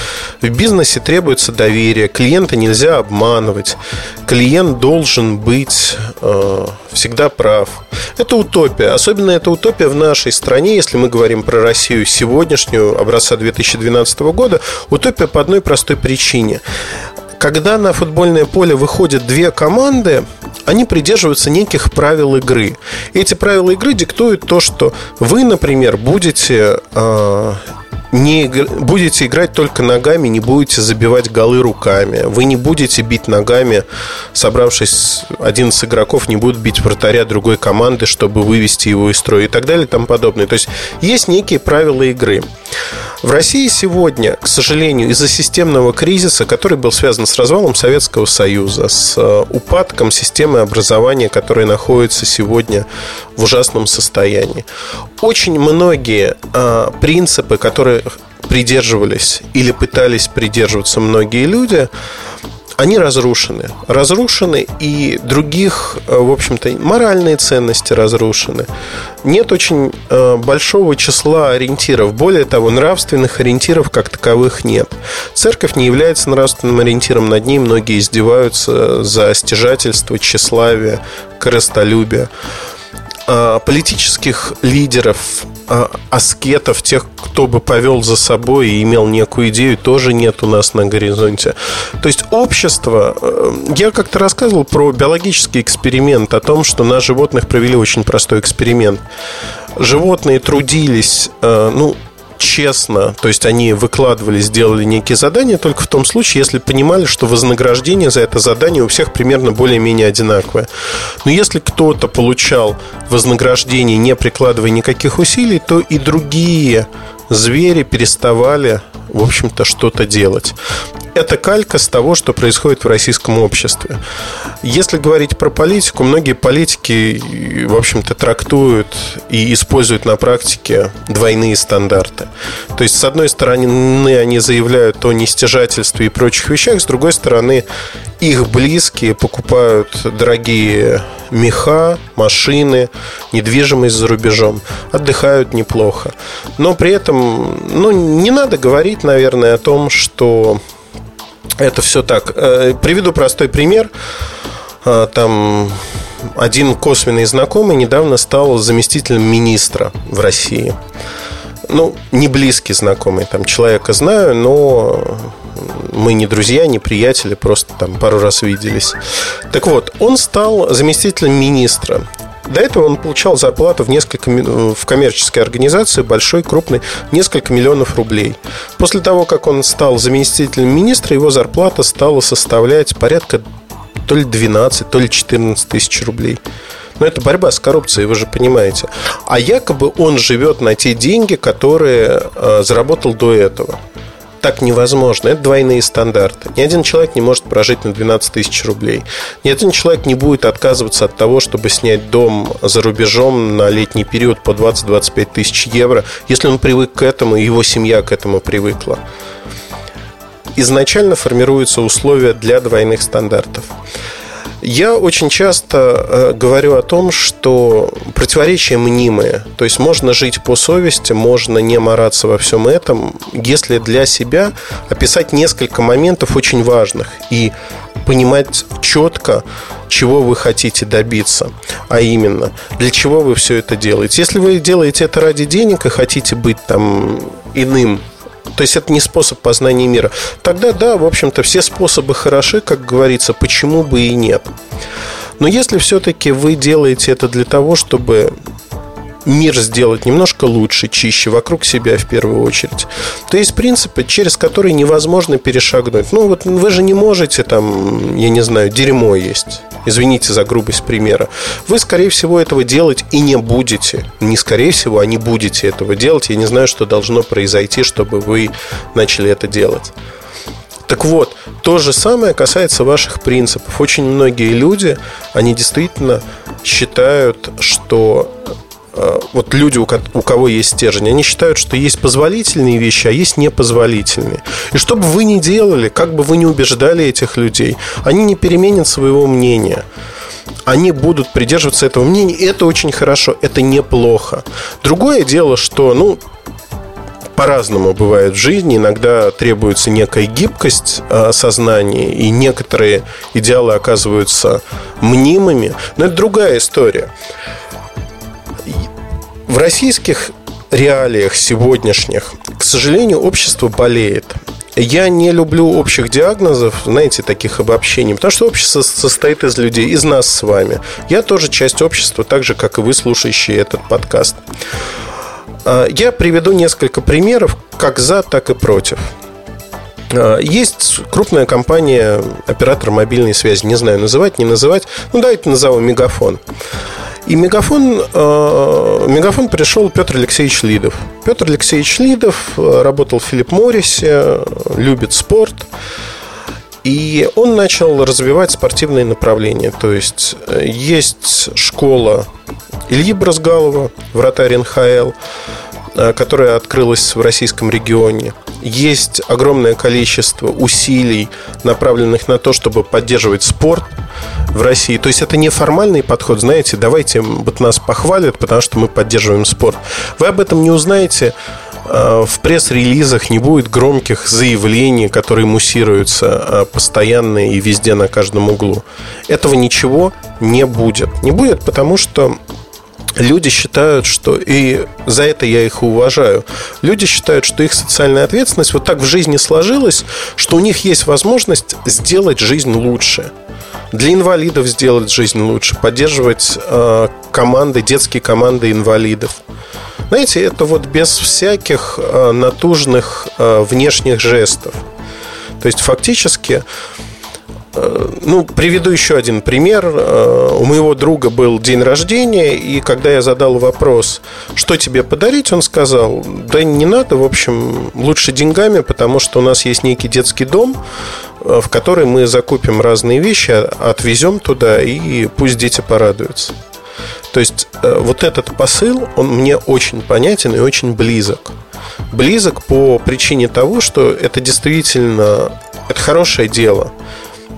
в бизнесе требуется доверие, клиента нельзя обманывать, клиент должен быть э, всегда прав. Это утопия. Особенно это утопия в нашей стране, если мы говорим про Россию сегодняшнюю, образца 2012 года. Утопия по одной простой причине. Когда на футбольное поле выходят две команды, они придерживаются неких правил игры. эти правила игры диктуют то, что вы, например, будете э, не будете играть только ногами, не будете забивать голы руками. Вы не будете бить ногами, собравшись 11 игроков, не будут бить вратаря другой команды, чтобы вывести его из строя и так далее и тому подобное. То есть есть некие правила игры. В России сегодня, к сожалению, из-за системного кризиса, который был связан с развалом Советского Союза, с э, упадком системы образования, которая находится сегодня в ужасном состоянии, очень многие э, принципы, которые придерживались или пытались придерживаться многие люди, они разрушены. Разрушены и других, э, в общем-то, моральные ценности разрушены. Нет очень э, большого числа ориентиров. Более того, нравственных ориентиров как таковых нет. Церковь не является нравственным ориентиром. Над ней многие издеваются за стяжательство, тщеславие, корыстолюбие. А, политических лидеров, а, аскетов, тех, кто бы повел за собой и имел некую идею, тоже нет у нас на горизонте. То есть общество... Э, я как-то рассказывал про биологический эксперимент, о том, что на животных провели очень простой эксперимент. Животные трудились, э, ну, честно, то есть они выкладывали, сделали некие задания только в том случае, если понимали, что вознаграждение за это задание у всех примерно более-менее одинаковое. Но если кто-то получал вознаграждение, не прикладывая никаких усилий, то и другие звери переставали, в общем-то, что-то делать это калька с того, что происходит в российском обществе. Если говорить про политику, многие политики, в общем-то, трактуют и используют на практике двойные стандарты. То есть, с одной стороны, они заявляют о нестяжательстве и прочих вещах, с другой стороны, их близкие покупают дорогие меха, машины, недвижимость за рубежом, отдыхают неплохо. Но при этом, ну, не надо говорить, наверное, о том, что это все так. Э, приведу простой пример. Э, там один косвенный знакомый недавно стал заместителем министра в России. Ну, не близкий знакомый, там человека знаю, но мы не друзья, не приятели, просто там пару раз виделись. Так вот, он стал заместителем министра. До этого он получал зарплату в несколько в коммерческой организации большой, крупной, несколько миллионов рублей. После того, как он стал заместителем министра, его зарплата стала составлять порядка то ли 12, то ли 14 тысяч рублей. Но это борьба с коррупцией, вы же понимаете. А якобы он живет на те деньги, которые э, заработал до этого так невозможно. Это двойные стандарты. Ни один человек не может прожить на 12 тысяч рублей. Ни один человек не будет отказываться от того, чтобы снять дом за рубежом на летний период по 20-25 тысяч евро, если он привык к этому, и его семья к этому привыкла. Изначально формируются условия для двойных стандартов. Я очень часто э, говорю о том, что противоречия мнимые. То есть можно жить по совести, можно не мараться во всем этом, если для себя описать несколько моментов очень важных и понимать четко, чего вы хотите добиться, а именно, для чего вы все это делаете. Если вы делаете это ради денег и хотите быть там иным то есть это не способ познания мира. Тогда да, в общем-то, все способы хороши, как говорится, почему бы и нет. Но если все-таки вы делаете это для того, чтобы мир сделать немножко лучше, чище, вокруг себя в первую очередь, то есть принципы, через которые невозможно перешагнуть. Ну, вот вы же не можете там, я не знаю, дерьмо есть. Извините за грубость примера. Вы, скорее всего, этого делать и не будете. Не скорее всего, а не будете этого делать. Я не знаю, что должно произойти, чтобы вы начали это делать. Так вот, то же самое касается ваших принципов. Очень многие люди, они действительно считают, что вот люди, у кого есть стержень, они считают, что есть позволительные вещи, а есть непозволительные. И что бы вы ни делали, как бы вы ни убеждали этих людей, они не переменят своего мнения они будут придерживаться этого мнения, это очень хорошо, это неплохо. Другое дело, что, ну, по-разному бывает в жизни. Иногда требуется некая гибкость э, сознания, и некоторые идеалы оказываются мнимыми. Но это другая история. В российских реалиях сегодняшних, к сожалению, общество болеет. Я не люблю общих диагнозов, знаете, таких обобщений, потому что общество состоит из людей, из нас с вами. Я тоже часть общества, так же, как и вы, слушающие этот подкаст. А, я приведу несколько примеров, как за, так и против. А, есть крупная компания, оператор мобильной связи, не знаю, называть, не называть, ну давайте назову Мегафон. И мегафон, э, мегафон пришел Петр Алексеевич Лидов. Петр Алексеевич Лидов э, работал в Филипп Моррисе, любит спорт. И он начал развивать спортивные направления. То есть э, есть школа Ильи Бразгалова, вратарь НХЛ. э, которая открылась в российском регионе. Есть огромное количество усилий, направленных на то, чтобы поддерживать спорт в России. То есть это не формальный подход, знаете, давайте вот нас похвалят, потому что мы поддерживаем спорт. Вы об этом не узнаете э, в пресс-релизах не будет громких заявлений, которые муссируются э, постоянно и везде на каждом углу. Этого ничего не будет. Не будет, потому что люди считают, что, и за это я их уважаю, люди считают, что их социальная ответственность вот так в жизни сложилась, что у них есть возможность сделать жизнь лучше. Для инвалидов сделать жизнь лучше, поддерживать э, команды, детские команды инвалидов. Знаете, это вот без всяких э, натужных э, внешних жестов. То есть фактически ну, приведу еще один пример. Э, у моего друга был день рождения, и когда я задал вопрос, что тебе подарить, он сказал, да не надо, в общем, лучше деньгами, потому что у нас есть некий детский дом, э, в который мы закупим разные вещи, отвезем туда, и пусть дети порадуются. То есть вот этот посыл, он мне очень понятен и очень близок. Близок по причине того, что это действительно это хорошее дело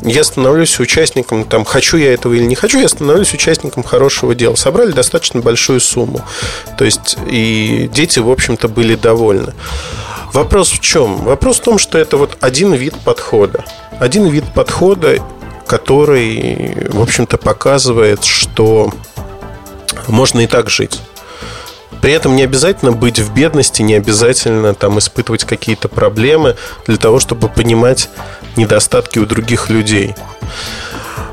я становлюсь участником, там, хочу я этого или не хочу, я становлюсь участником хорошего дела. Собрали достаточно большую сумму. То есть, и дети, в общем-то, были довольны. Вопрос в чем? Вопрос в том, что это вот один вид подхода. Один вид подхода, который, в общем-то, показывает, что можно и так жить. При этом не обязательно быть в бедности, не обязательно там испытывать какие-то проблемы для того, чтобы понимать недостатки у других людей.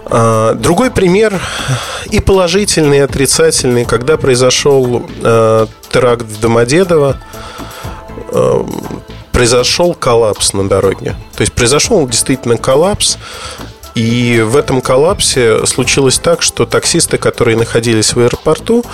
А, другой пример и положительный, и отрицательный, когда произошел э, теракт в Домодедово, э, произошел коллапс на дороге. То есть произошел действительно коллапс, и в этом коллапсе случилось так, что таксисты, которые находились в аэропорту,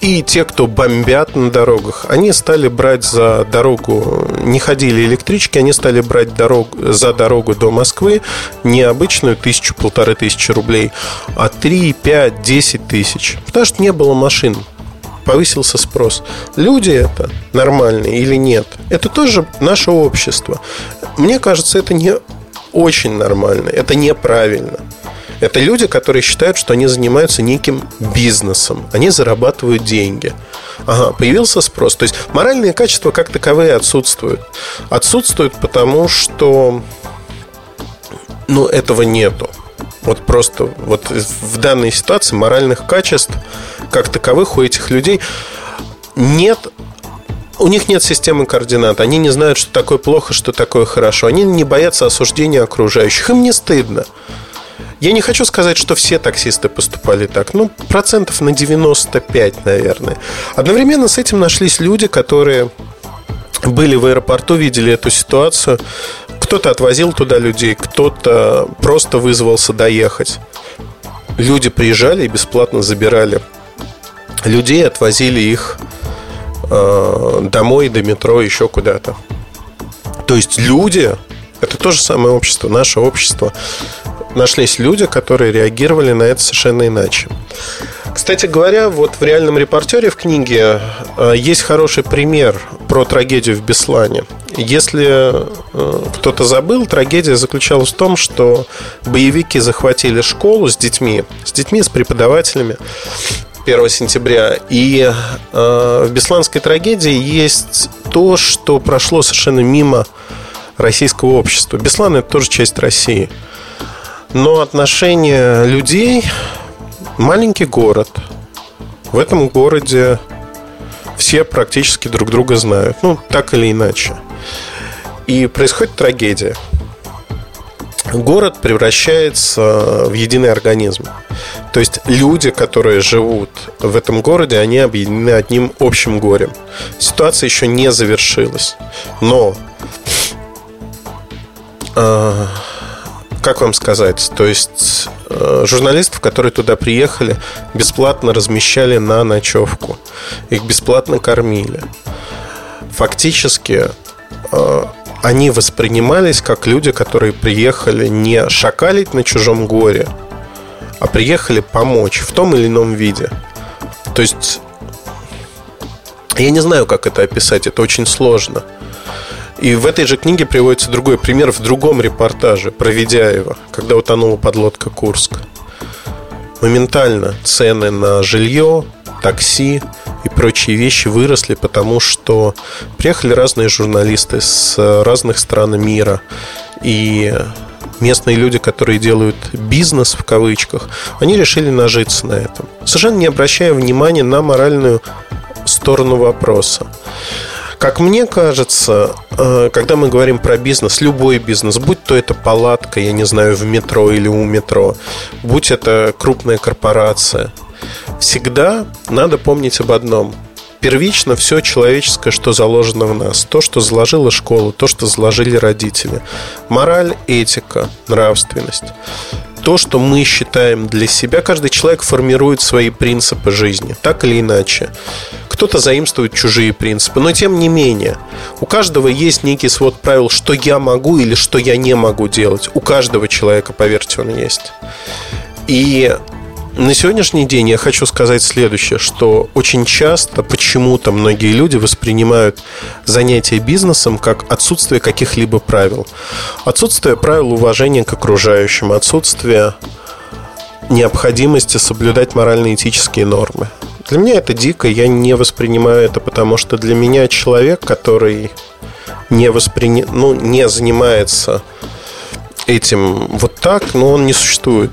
и те, кто бомбят на дорогах, они стали брать за дорогу, не ходили электрички, они стали брать дорогу, за дорогу до Москвы не обычную тысячу, полторы тысячи рублей, а три, пять, десять тысяч. Потому что не было машин повысился спрос. Люди это нормальные или нет? Это тоже наше общество. Мне кажется, это не очень нормально, это неправильно. Это люди, которые считают, что они занимаются неким бизнесом. Они зарабатывают деньги. Ага, появился спрос. То есть моральные качества как таковые отсутствуют. Отсутствуют потому, что ну, этого нету. Вот просто вот в данной ситуации моральных качеств как таковых у этих людей нет у них нет системы координат. Они не знают, что такое плохо, что такое хорошо. Они не боятся осуждения окружающих. Им не стыдно. Я не хочу сказать, что все таксисты поступали так. Ну, процентов на 95, наверное. Одновременно с этим нашлись люди, которые были в аэропорту, видели эту ситуацию. Кто-то отвозил туда людей, кто-то просто вызвался доехать. Люди приезжали и бесплатно забирали людей, отвозили их э, домой, до метро, еще куда-то. То есть люди, это то же самое общество, наше общество, нашлись люди, которые реагировали на это совершенно иначе. Кстати говоря, вот в реальном репортере в книге э, есть хороший пример про трагедию в Беслане. Если э, кто-то забыл, трагедия заключалась в том, что боевики захватили школу с детьми, с детьми, с преподавателями 1 сентября. И э, в Бесланской трагедии есть то, что прошло совершенно мимо российского общества. Беслан это тоже часть России. Но отношение людей маленький город. В этом городе все практически друг друга знают. Ну, так или иначе. И происходит трагедия. Город превращается в единый организм. То есть люди, которые живут в этом городе, они объединены одним общим горем. Ситуация еще не завершилась. Но э, как вам сказать, то есть э, журналистов, которые туда приехали, бесплатно размещали на ночевку, их бесплатно кормили. Фактически э, они воспринимались как люди, которые приехали не шакалить на чужом горе, а приехали помочь в том или ином виде. То есть Я не знаю, как это описать, это очень сложно. И в этой же книге приводится другой пример в другом репортаже про Ведяева, когда утонула подлодка Курск. Моментально цены на жилье, такси и прочие вещи выросли, потому что приехали разные журналисты с разных стран мира. И местные люди, которые делают бизнес в кавычках, они решили нажиться на этом, совершенно не обращая внимания на моральную сторону вопроса. Как мне кажется, э, когда мы говорим про бизнес, любой бизнес, будь то это палатка, я не знаю, в метро или у метро, будь это крупная корпорация, всегда надо помнить об одном. Первично все человеческое, что заложено в нас. То, что заложила школа, то, что заложили родители. Мораль, этика, нравственность то, что мы считаем для себя. Каждый человек формирует свои принципы жизни, так или иначе. Кто-то заимствует чужие принципы, но тем не менее, у каждого есть некий свод правил, что я могу или что я не могу делать. У каждого человека, поверьте, он есть. И на сегодняшний день я хочу сказать следующее, что очень часто почему-то многие люди воспринимают занятие бизнесом как отсутствие каких-либо правил. Отсутствие правил уважения к окружающим, отсутствие необходимости соблюдать морально-этические нормы. Для меня это дико, я не воспринимаю это, потому что для меня человек, который не, воспри... ну, не занимается этим вот так, но он не существует.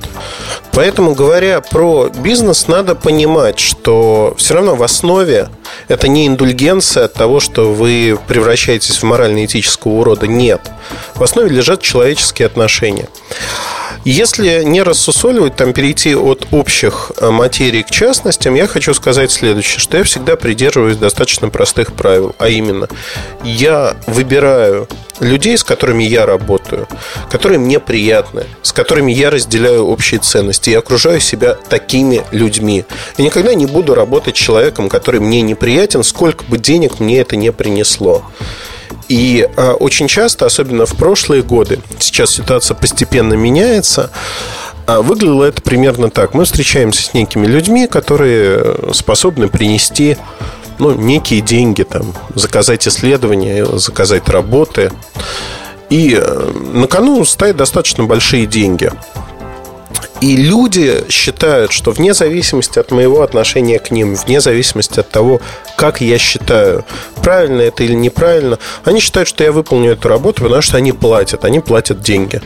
Поэтому, говоря про бизнес, надо понимать, что все равно в основе это не индульгенция от того, что вы превращаетесь в морально-этического урода. Нет. В основе лежат человеческие отношения. Если не рассусоливать, там перейти от общих э, материй к частностям, я хочу сказать следующее, что я всегда придерживаюсь достаточно простых правил, а именно, я выбираю людей, с которыми я работаю, которые мне приятны, с которыми я разделяю общие ценности и окружаю себя такими людьми. Я никогда не буду работать с человеком, который мне неприятен, сколько бы денег мне это не принесло. И а, очень часто, особенно в прошлые годы, сейчас ситуация постепенно меняется, а выглядело это примерно так. Мы встречаемся с некими людьми, которые способны принести ну, некие деньги, там, заказать исследования, заказать работы. И э, на кону стоят достаточно большие деньги. И люди считают, что вне зависимости от моего отношения к ним, вне зависимости от того, как я считаю, правильно это или неправильно, они считают, что я выполню эту работу, потому что они платят, они платят деньги.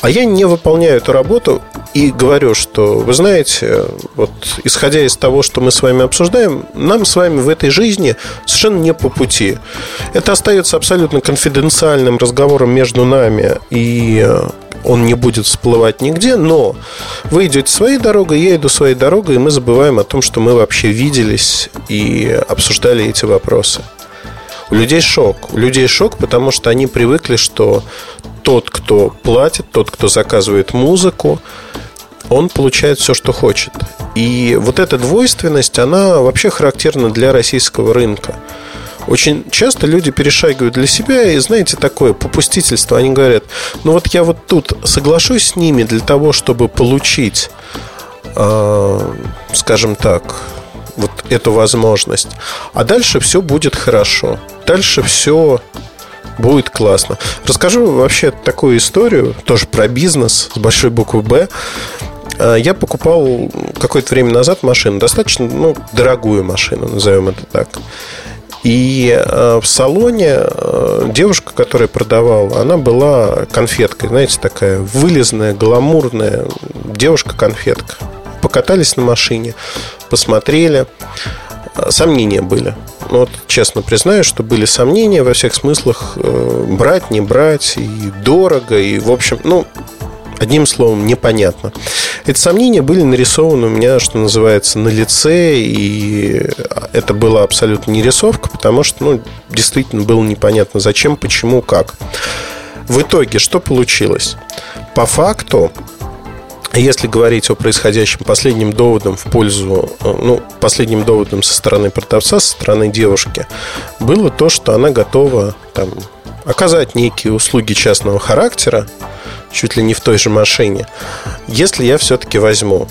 А я не выполняю эту работу и говорю, что, вы знаете, вот исходя из того, что мы с вами обсуждаем, нам с вами в этой жизни совершенно не по пути. Это остается абсолютно конфиденциальным разговором между нами и он не будет всплывать нигде, но вы идете своей дорогой, я иду своей дорогой, и мы забываем о том, что мы вообще виделись и обсуждали эти вопросы. У людей шок. У людей шок, потому что они привыкли, что тот, кто платит, тот, кто заказывает музыку, он получает все, что хочет. И вот эта двойственность, она вообще характерна для российского рынка. Очень часто люди перешагивают для себя и, знаете, такое попустительство. Они говорят, ну вот я вот тут соглашусь с ними для того, чтобы получить, э, скажем так, вот эту возможность. А дальше все будет хорошо. Дальше все будет классно. Расскажу вообще такую историю, тоже про бизнес с большой буквы «Б». А, я покупал какое-то время назад машину, достаточно ну, дорогую машину, назовем это так. И э, в салоне э, девушка, которая продавала, она была конфеткой, знаете, такая вылезная, гламурная девушка-конфетка. Покатались на машине, посмотрели. Э, сомнения были. Ну, вот, честно признаю, что были сомнения во всех смыслах брать, не брать, и дорого, и, в общем, ну, Одним словом, непонятно. Эти сомнения были нарисованы у меня, что называется, на лице, и это была абсолютно не рисовка, потому что, ну, действительно было непонятно, зачем, почему, как. В итоге, что получилось? По факту, если говорить о происходящем, последним доводом в пользу, ну, последним доводом со стороны продавца, со стороны девушки, было то, что она готова там, оказать некие услуги частного характера, чуть ли не в той же машине, если я все-таки возьму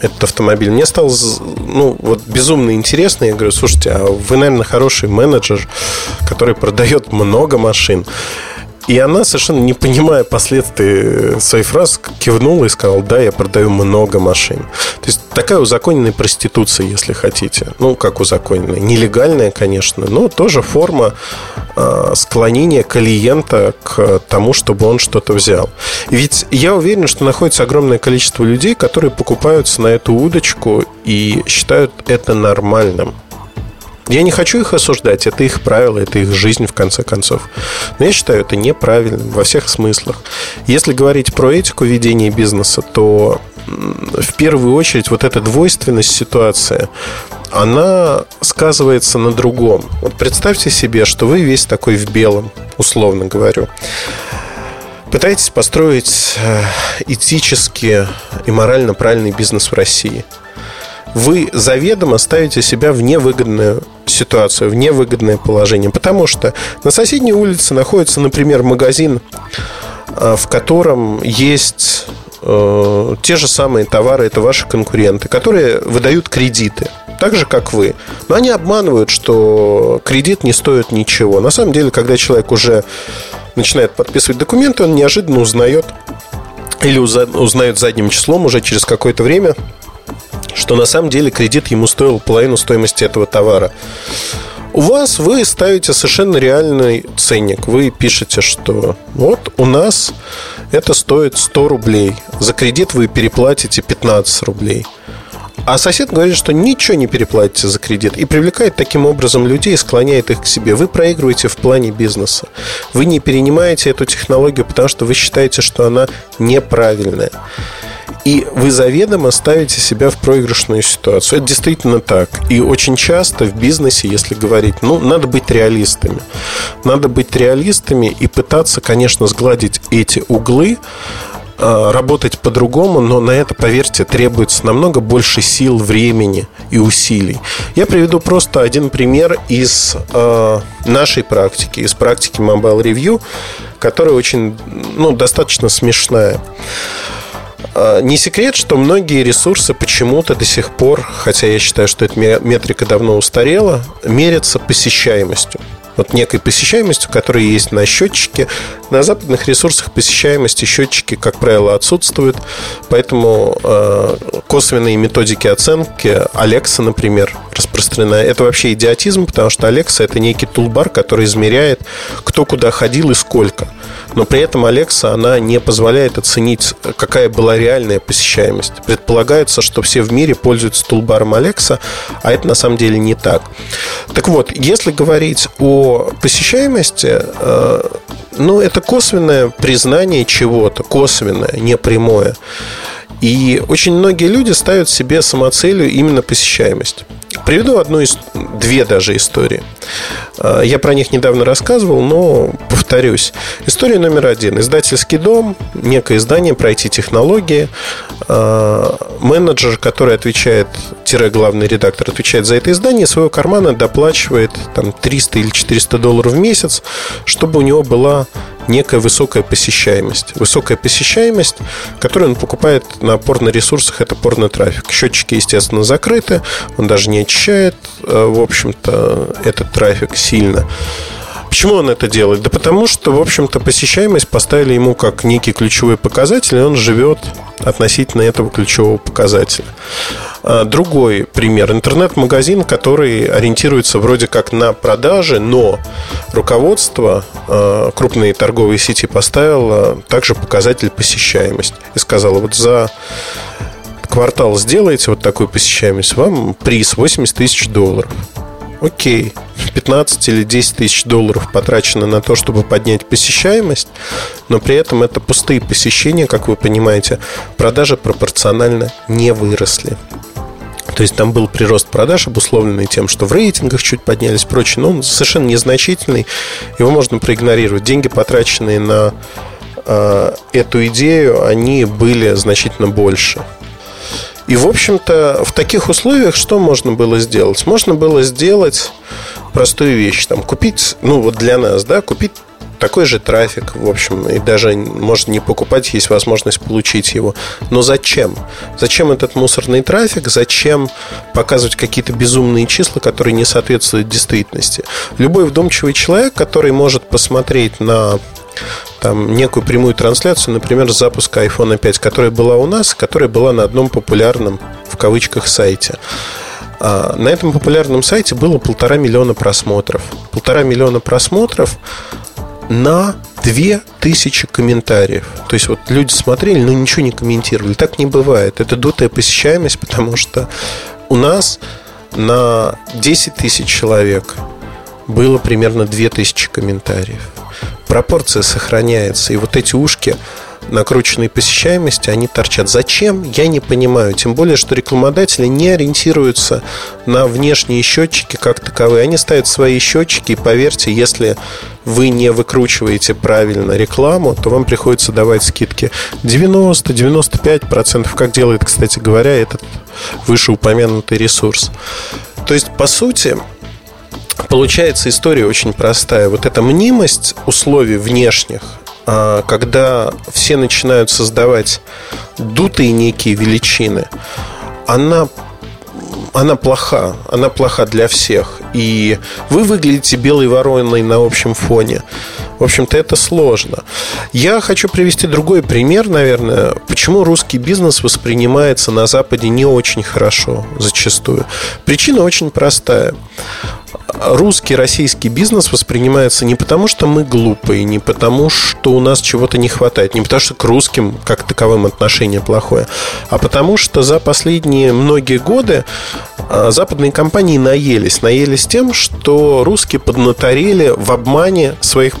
этот автомобиль. Мне стало ну, вот безумно интересно. Я говорю, слушайте, а вы, наверное, хороший менеджер, который продает много машин. И она, совершенно не понимая последствий своих фраз, кивнула и сказала, да, я продаю много машин. То есть такая узаконенная проституция, если хотите. Ну, как узаконенная. Нелегальная, конечно, но тоже форма э, склонения клиента к тому, чтобы он что-то взял. Ведь я уверен, что находится огромное количество людей, которые покупаются на эту удочку и считают это нормальным. Я не хочу их осуждать, это их правила, это их жизнь в конце концов. Но я считаю это неправильным во всех смыслах. Если говорить про этику ведения бизнеса, то в первую очередь вот эта двойственность ситуации, она сказывается на другом. Вот представьте себе, что вы весь такой в белом, условно говорю. Пытаетесь построить э, этически и морально правильный бизнес в России – вы заведомо ставите себя в невыгодную ситуацию, в невыгодное положение. Потому что на соседней улице находится, например, магазин, а, в котором есть э, те же самые товары, это ваши конкуренты, которые выдают кредиты, так же, как вы. Но они обманывают, что кредит не стоит ничего. На самом деле, когда человек уже начинает подписывать документы, он неожиданно узнает или узнает задним числом уже через какое-то время, что на самом деле кредит ему стоил половину стоимости этого товара. У вас вы ставите совершенно реальный ценник. Вы пишете, что вот у нас это стоит 100 рублей. За кредит вы переплатите 15 рублей. А сосед говорит, что ничего не переплатите за кредит и привлекает таким образом людей склоняет их к себе. Вы проигрываете в плане бизнеса. Вы не перенимаете эту технологию, потому что вы считаете, что она неправильная. И вы заведомо ставите себя в проигрышную ситуацию. Это действительно так. И очень часто в бизнесе, если говорить, ну, надо быть реалистами. Надо быть реалистами и пытаться, конечно, сгладить эти углы, а, работать по-другому, но на это, поверьте, требуется намного больше сил, времени и усилий. Я приведу просто один пример из э, нашей практики, из практики Mobile Review, которая очень, ну, достаточно смешная. А, не секрет, что многие ресурсы почему-то до сих пор, хотя я считаю, что эта метрика давно устарела, мерятся посещаемостью вот некой посещаемостью, которая есть на счетчике. На западных ресурсах посещаемости счетчики, как правило, отсутствуют, поэтому э, косвенные методики оценки Alexa, например, распространена. Это вообще идиотизм, потому что Alexa это некий тулбар, который измеряет, кто куда ходил и сколько но при этом Alexa, она не позволяет оценить, какая была реальная посещаемость. Предполагается, что все в мире пользуются тулбаром Alexa, а это на самом деле не так. Так вот, если говорить о посещаемости, э, ну, это косвенное признание чего-то, косвенное, не прямое. И очень многие люди ставят себе самоцелью именно посещаемость. Приведу одну из две даже истории. А, я про них недавно рассказывал, но повторюсь. История номер один. Издательский дом, некое издание про IT-технологии. А, менеджер, который отвечает, главный редактор, отвечает за это издание, своего кармана доплачивает там 300 или 400 долларов в месяц, чтобы у него была некая высокая посещаемость. Высокая посещаемость, которую он покупает на порно-ресурсах, это порно-трафик. Счетчики, естественно, закрыты, он даже не очищает, э, в общем-то, этот трафик сильно. Почему он это делает? Да потому что, в общем-то, посещаемость поставили ему как некий ключевой показатель, и он живет относительно этого ключевого показателя. А, другой пример. Интернет-магазин, который ориентируется вроде как на продажи, но руководство а, крупной торговой сети поставило также показатель посещаемость. И сказала, вот за квартал сделаете вот такую посещаемость, вам приз 80 тысяч долларов. Окей, 15 или 10 тысяч долларов потрачено на то, чтобы поднять посещаемость, но при этом это пустые посещения, как вы понимаете, продажи пропорционально не выросли. То есть там был прирост продаж, обусловленный тем, что в рейтингах чуть поднялись прочее, но он совершенно незначительный, его можно проигнорировать. Деньги, потраченные на э, эту идею, они были значительно больше. И, в общем-то, в таких условиях что можно было сделать? Можно было сделать простую вещь. Там, купить, ну вот для нас, да, купить такой же трафик, в общем, и даже можно не покупать, есть возможность получить его. Но зачем? Зачем этот мусорный трафик? Зачем показывать какие-то безумные числа, которые не соответствуют действительности? Любой вдумчивый человек, который может посмотреть на там некую прямую трансляцию, например, запуска iPhone 5, которая была у нас, которая была на одном популярном в кавычках сайте. А на этом популярном сайте было полтора миллиона просмотров. Полтора миллиона просмотров на две тысячи комментариев. То есть вот люди смотрели, но ничего не комментировали. Так не бывает. Это дутая посещаемость, потому что у нас на 10 тысяч человек было примерно 2000 комментариев. Пропорция сохраняется. И вот эти ушки накрученной посещаемости, они торчат. Зачем? Я не понимаю. Тем более, что рекламодатели не ориентируются на внешние счетчики как таковые. Они ставят свои счетчики, и поверьте, если вы не выкручиваете правильно рекламу, то вам приходится давать скидки 90-95%, как делает, кстати говоря, этот вышеупомянутый ресурс. То есть, по сути, Получается история очень простая. Вот эта мнимость условий внешних, когда все начинают создавать дутые некие величины, она она плоха, она плоха для всех. И вы выглядите белой вороной на общем фоне. В общем-то, это сложно. Я хочу привести другой пример, наверное, почему русский бизнес воспринимается на Западе не очень хорошо зачастую. Причина очень простая русский, российский бизнес воспринимается не потому, что мы глупые, не потому, что у нас чего-то не хватает, не потому, что к русским как таковым отношение плохое, а потому, что за последние многие годы а, западные компании наелись. Наелись тем, что русские поднаторели в обмане своих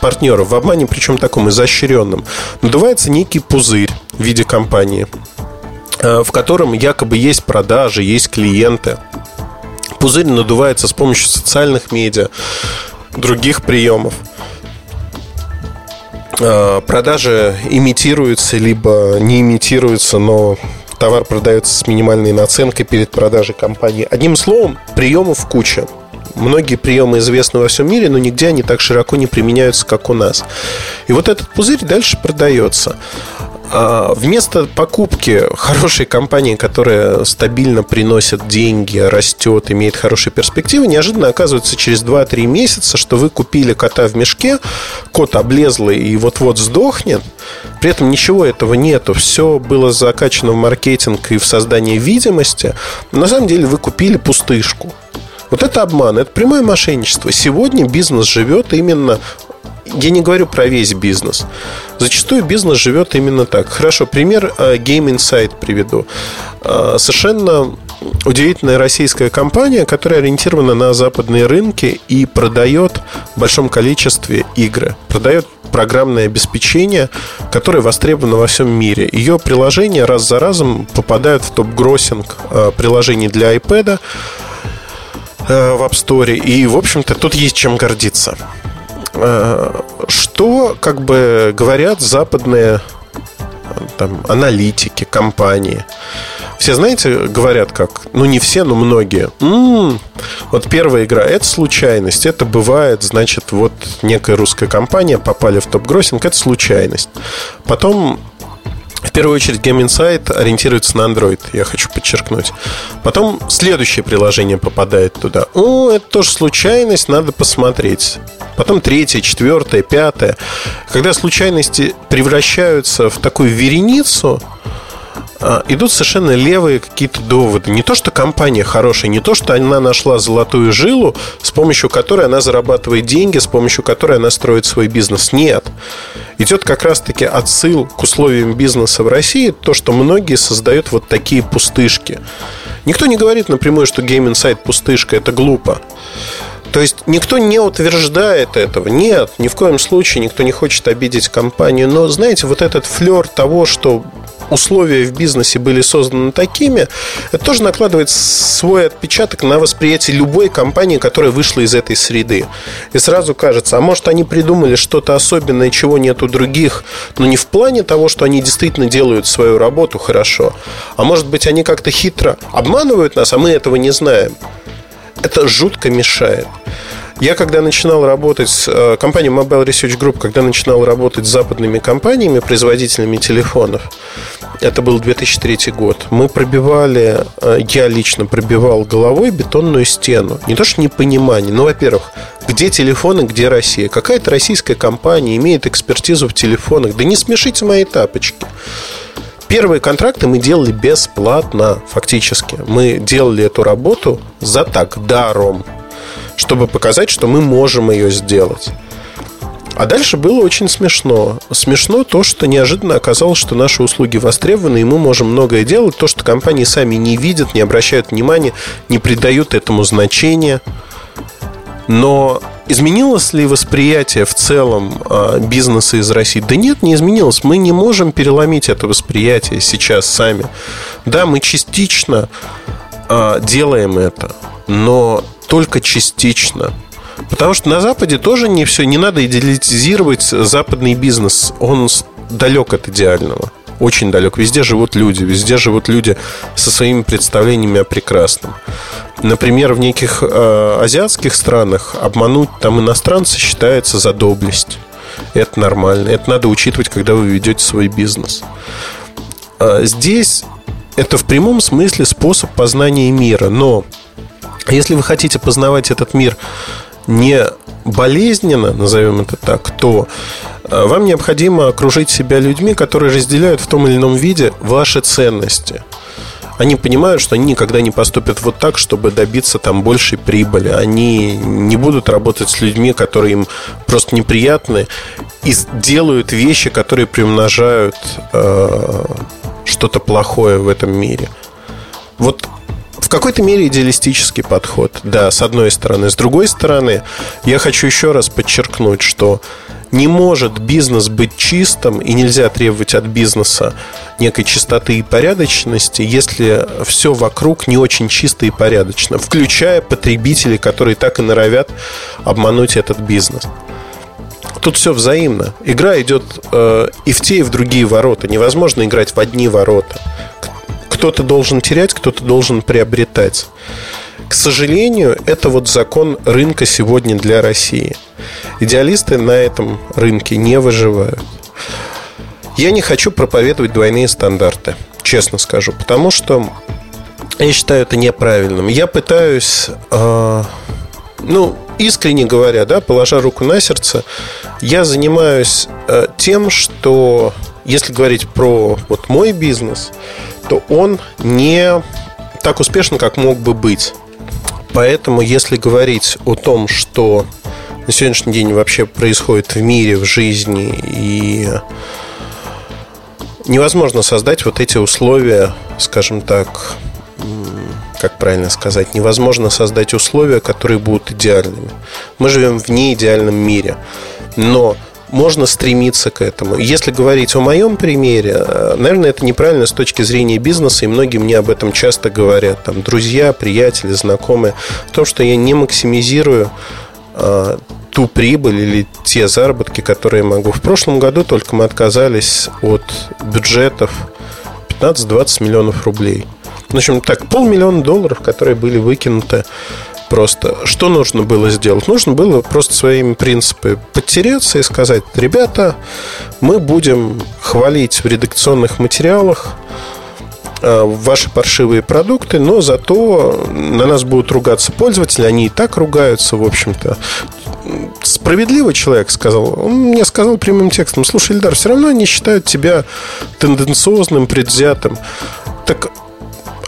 партнеров, в обмане, причем таком изощренном. Надувается некий пузырь в виде компании, а, в котором якобы есть продажи, есть клиенты – Пузырь надувается с помощью социальных медиа, других приемов. А, продажи имитируются, либо не имитируются, но товар продается с минимальной наценкой перед продажей компании. Одним словом, приемов куча. Многие приемы известны во всем мире, но нигде они так широко не применяются, как у нас. И вот этот пузырь дальше продается. А, вместо покупки хорошей компании, которая стабильно приносит деньги, растет, имеет хорошие перспективы, неожиданно оказывается через 2-3 месяца, что вы купили кота в мешке, кот облезлый и вот-вот сдохнет, при этом ничего этого нету, все было закачано в маркетинг и в создание видимости. На самом деле вы купили пустышку. Вот это обман, это прямое мошенничество. Сегодня бизнес живет именно я не говорю про весь бизнес. Зачастую бизнес живет именно так. Хорошо, пример э, Game Insight приведу. Э, совершенно удивительная российская компания, которая ориентирована на западные рынки и продает в большом количестве игры. Продает программное обеспечение, которое востребовано во всем мире. Ее приложения раз за разом попадают в топ-гроссинг э, приложений для iPad в App Store. И, в общем-то, тут есть чем гордиться. Э, что, как бы говорят западные там, аналитики, компании. Все, знаете, говорят как, ну не все, но многие. М-м, вот первая игра, это случайность, это бывает, значит, вот некая русская компания попали в топ-гроссинг, это случайность. Потом в первую очередь Game Insight ориентируется на Android, я хочу подчеркнуть. Потом следующее приложение попадает туда. О, это тоже случайность, надо посмотреть. Потом третье, четвертое, пятое. Когда случайности превращаются в такую вереницу, идут совершенно левые какие-то доводы. Не то, что компания хорошая, не то, что она нашла золотую жилу, с помощью которой она зарабатывает деньги, с помощью которой она строит свой бизнес. Нет. Идет как раз-таки отсыл к условиям бизнеса в России, то, что многие создают вот такие пустышки. Никто не говорит напрямую, что Game Insight пустышка, это глупо. То есть никто не утверждает этого. Нет, ни в коем случае никто не хочет обидеть компанию. Но, знаете, вот этот флер того, что условия в бизнесе были созданы такими, это тоже накладывает свой отпечаток на восприятие любой компании, которая вышла из этой среды. И сразу кажется, а может они придумали что-то особенное, чего нет у других, но не в плане того, что они действительно делают свою работу хорошо, а может быть они как-то хитро обманывают нас, а мы этого не знаем. Это жутко мешает. Я когда начинал работать, с э, компания Mobile Research Group, когда начинал работать с западными компаниями, производителями телефонов, это был 2003 год, мы пробивали, э, я лично пробивал головой бетонную стену. Не то, что непонимание, но, во-первых, где телефоны, где Россия? Какая-то российская компания имеет экспертизу в телефонах. Да не смешите мои тапочки. Первые контракты мы делали бесплатно, фактически. Мы делали эту работу за так, даром, чтобы показать, что мы можем ее сделать. А дальше было очень смешно. Смешно то, что неожиданно оказалось, что наши услуги востребованы, и мы можем многое делать. То, что компании сами не видят, не обращают внимания, не придают этому значения. Но изменилось ли восприятие в целом а, бизнеса из России? Да нет, не изменилось. Мы не можем переломить это восприятие сейчас сами. Да, мы частично а, делаем это, но только частично. Потому что на Западе тоже не все, не надо идеализировать западный бизнес. Он далек от идеального очень далек. Везде живут люди, везде живут люди со своими представлениями о прекрасном. Например, в неких э, азиатских странах обмануть там иностранца считается за доблесть. Это нормально. Это надо учитывать, когда вы ведете свой бизнес. А здесь это в прямом смысле способ познания мира. Но если вы хотите познавать этот мир не болезненно, назовем это так, то э, вам необходимо окружить себя людьми, которые разделяют в том или ином виде ваши ценности. Они понимают, что они никогда не поступят вот так, чтобы добиться там большей прибыли. Они не будут работать с людьми, которые им просто неприятны, и делают вещи, которые приумножают э, что-то плохое в этом мире. Вот в какой-то мере идеалистический подход, да, с одной стороны. С другой стороны, я хочу еще раз подчеркнуть, что не может бизнес быть чистым, и нельзя требовать от бизнеса некой чистоты и порядочности, если все вокруг не очень чисто и порядочно, включая потребителей, которые так и норовят обмануть этот бизнес. Тут все взаимно. Игра идет э, и в те, и в другие ворота. Невозможно играть в одни ворота кто-то должен терять, кто-то должен приобретать. К сожалению, это вот закон рынка сегодня для России. Идеалисты на этом рынке не выживают. Я не хочу проповедовать двойные стандарты, честно скажу, потому что я считаю это неправильным. Я пытаюсь, э, ну, искренне говоря, да, положа руку на сердце, я занимаюсь э, тем, что, если говорить про вот мой бизнес, то он не так успешен, как мог бы быть. Поэтому, если говорить о том, что на сегодняшний день вообще происходит в мире, в жизни, и невозможно создать вот эти условия, скажем так, как правильно сказать, невозможно создать условия, которые будут идеальными. Мы живем в неидеальном мире. Но можно стремиться к этому. Если говорить о моем примере, э, наверное, это неправильно с точки зрения бизнеса, и многие мне об этом часто говорят, там, друзья, приятели, знакомые, в том, что я не максимизирую а, ту прибыль или те заработки, которые могу. В прошлом году только мы отказались от бюджетов 15-20 миллионов рублей. В общем, так, полмиллиона долларов, которые были выкинуты просто. Что нужно было сделать? Нужно было просто своими принципами подтереться и сказать, ребята, мы будем хвалить в редакционных материалах э, ваши паршивые продукты, но зато на нас будут ругаться пользователи, они и так ругаются, в общем-то. Справедливый человек сказал, он мне сказал прямым текстом, слушай, Ильдар, все равно они считают тебя тенденциозным, предвзятым.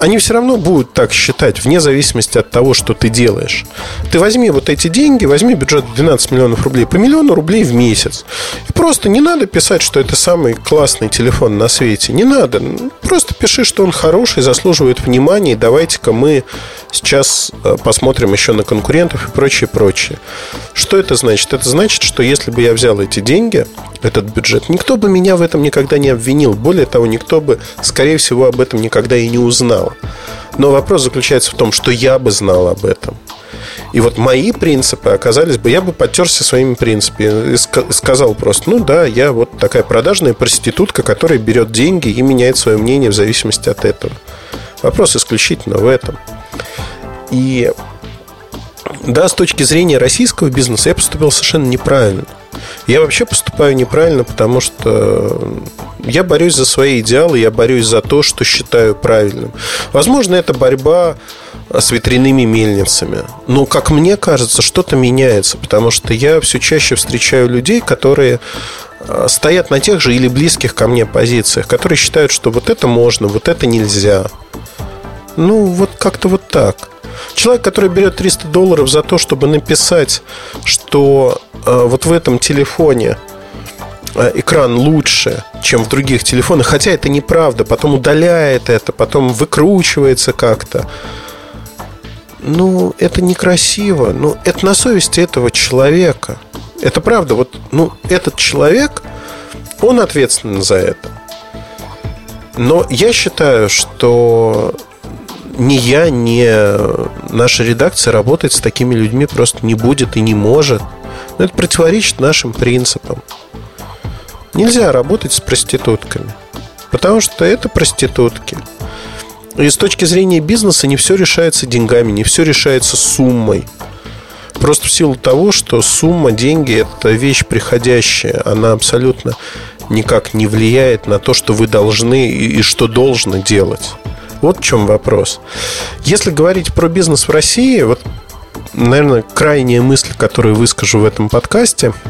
Они все равно будут так считать, вне зависимости от того, что ты делаешь. Ты возьми вот эти деньги, возьми бюджет 12 миллионов рублей по миллиону рублей в месяц. И просто не надо писать, что это самый классный телефон на свете. Не надо. Просто пиши, что он хороший, заслуживает внимания. И давайте-ка мы сейчас э, посмотрим еще на конкурентов и прочее, прочее. Что это значит? Это значит, что если бы я взял эти деньги, этот бюджет, никто бы меня в этом никогда не обвинил. Более того, никто бы, скорее всего, об этом никогда и не узнал. Но вопрос заключается в том, что я бы знал об этом. И вот мои принципы оказались бы, я бы подтерся своими принципами и сказал просто, ну да, я вот такая продажная проститутка, которая берет деньги и меняет свое мнение в зависимости от этого. Вопрос исключительно в этом. И Да, с точки зрения российского бизнеса я поступил совершенно неправильно. Я вообще поступаю неправильно, потому что я борюсь за свои идеалы, я борюсь за то, что считаю правильным. Возможно, это борьба с ветряными мельницами. Но, как мне кажется, что-то меняется, потому что я все чаще встречаю людей, которые э, стоят на тех же или близких ко мне позициях, которые считают, что вот это можно, вот это нельзя. Ну, вот как-то вот так. Человек, который берет 300 долларов за то, чтобы написать, что э, вот в этом телефоне э, экран лучше, чем в других телефонах, хотя это неправда, потом удаляет это, потом выкручивается как-то. Ну, это некрасиво. Ну, это на совести этого человека. Это правда. Вот, ну, этот человек, он ответственен за это. Но я считаю, что ни я, ни наша редакция работать с такими людьми просто не будет и не может. Но это противоречит нашим принципам. Нельзя работать с проститутками. Потому что это проститутки. И с точки зрения бизнеса не все решается деньгами, не все решается суммой. Просто в силу того, что сумма, деньги – это вещь приходящая. Она абсолютно никак не влияет на то, что вы должны и что должно делать. Вот в чем вопрос. Если говорить про бизнес в России, вот, наверное, крайняя мысль, которую выскажу в этом подкасте –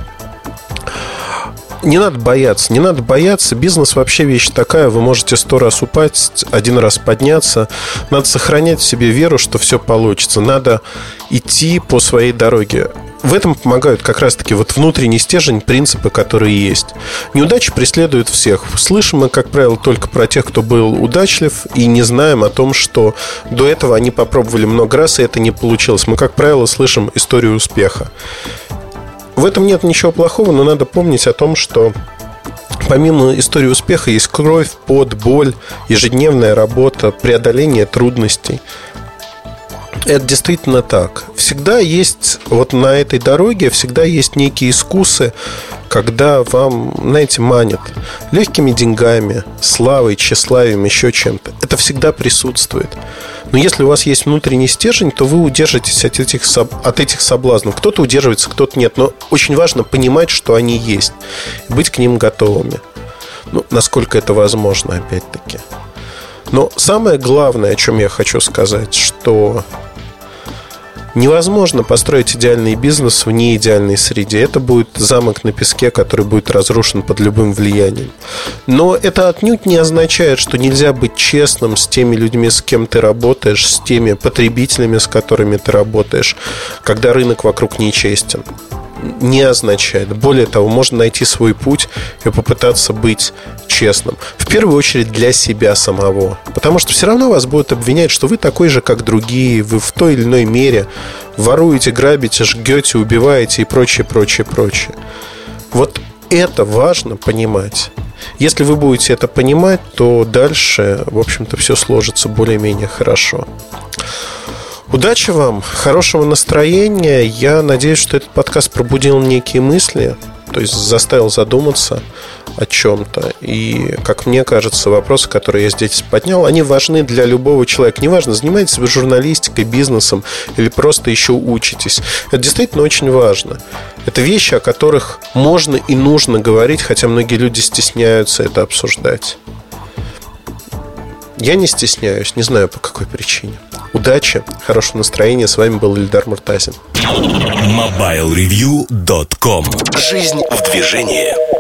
не надо бояться, не надо бояться. Бизнес вообще вещь такая. Вы можете сто раз упасть, один раз подняться. Надо сохранять в себе веру, что все получится. Надо идти по своей дороге. В этом помогают как раз-таки вот внутренний стержень, принципы, которые есть. Неудачи преследуют всех. Слышим мы, как правило, только про тех, кто был удачлив, и не знаем о том, что до этого они попробовали много раз, и это не получилось. Мы, как правило, слышим историю успеха. В этом нет ничего плохого, но надо помнить о том, что Помимо истории успеха есть кровь, под, боль, ежедневная работа, преодоление трудностей. Это действительно так. Всегда есть, вот на этой дороге всегда есть некие искусы, когда вам, знаете, манят легкими деньгами, славой, тщеславием, еще чем-то. Это всегда присутствует. Но если у вас есть внутренний стержень, то вы удержитесь от этих, от этих соблазнов. Кто-то удерживается, кто-то нет. Но очень важно понимать, что они есть. Быть к ним готовыми. Ну, насколько это возможно, опять-таки. Но самое главное, о чем я хочу сказать, что Невозможно построить идеальный бизнес в неидеальной среде. Это будет замок на песке, который будет разрушен под любым влиянием. Но это отнюдь не означает, что нельзя быть честным с теми людьми, с кем ты работаешь, с теми потребителями, с которыми ты работаешь, когда рынок вокруг нечестен не означает. Более того, можно найти свой путь и попытаться быть честным. В первую очередь для себя самого. Потому что все равно вас будут обвинять, что вы такой же, как другие, вы в той или иной мере воруете, грабите, жгете, убиваете и прочее, прочее, прочее. Вот это важно понимать. Если вы будете это понимать, то дальше, в общем-то, все сложится более-менее хорошо. Удачи вам, хорошего настроения. Я надеюсь, что этот подкаст пробудил некие мысли, то есть заставил задуматься о чем-то. И, как мне кажется, вопросы, которые я здесь поднял, они важны для любого человека. Неважно, занимаетесь вы журналистикой, бизнесом или просто еще учитесь. Это действительно очень важно. Это вещи, о которых можно и нужно говорить, хотя многие люди стесняются это обсуждать. Я не стесняюсь, не знаю по какой причине. Удачи, хорошего настроения. С вами был Ильдар Муртазин. MobileReview.com Жизнь в движении.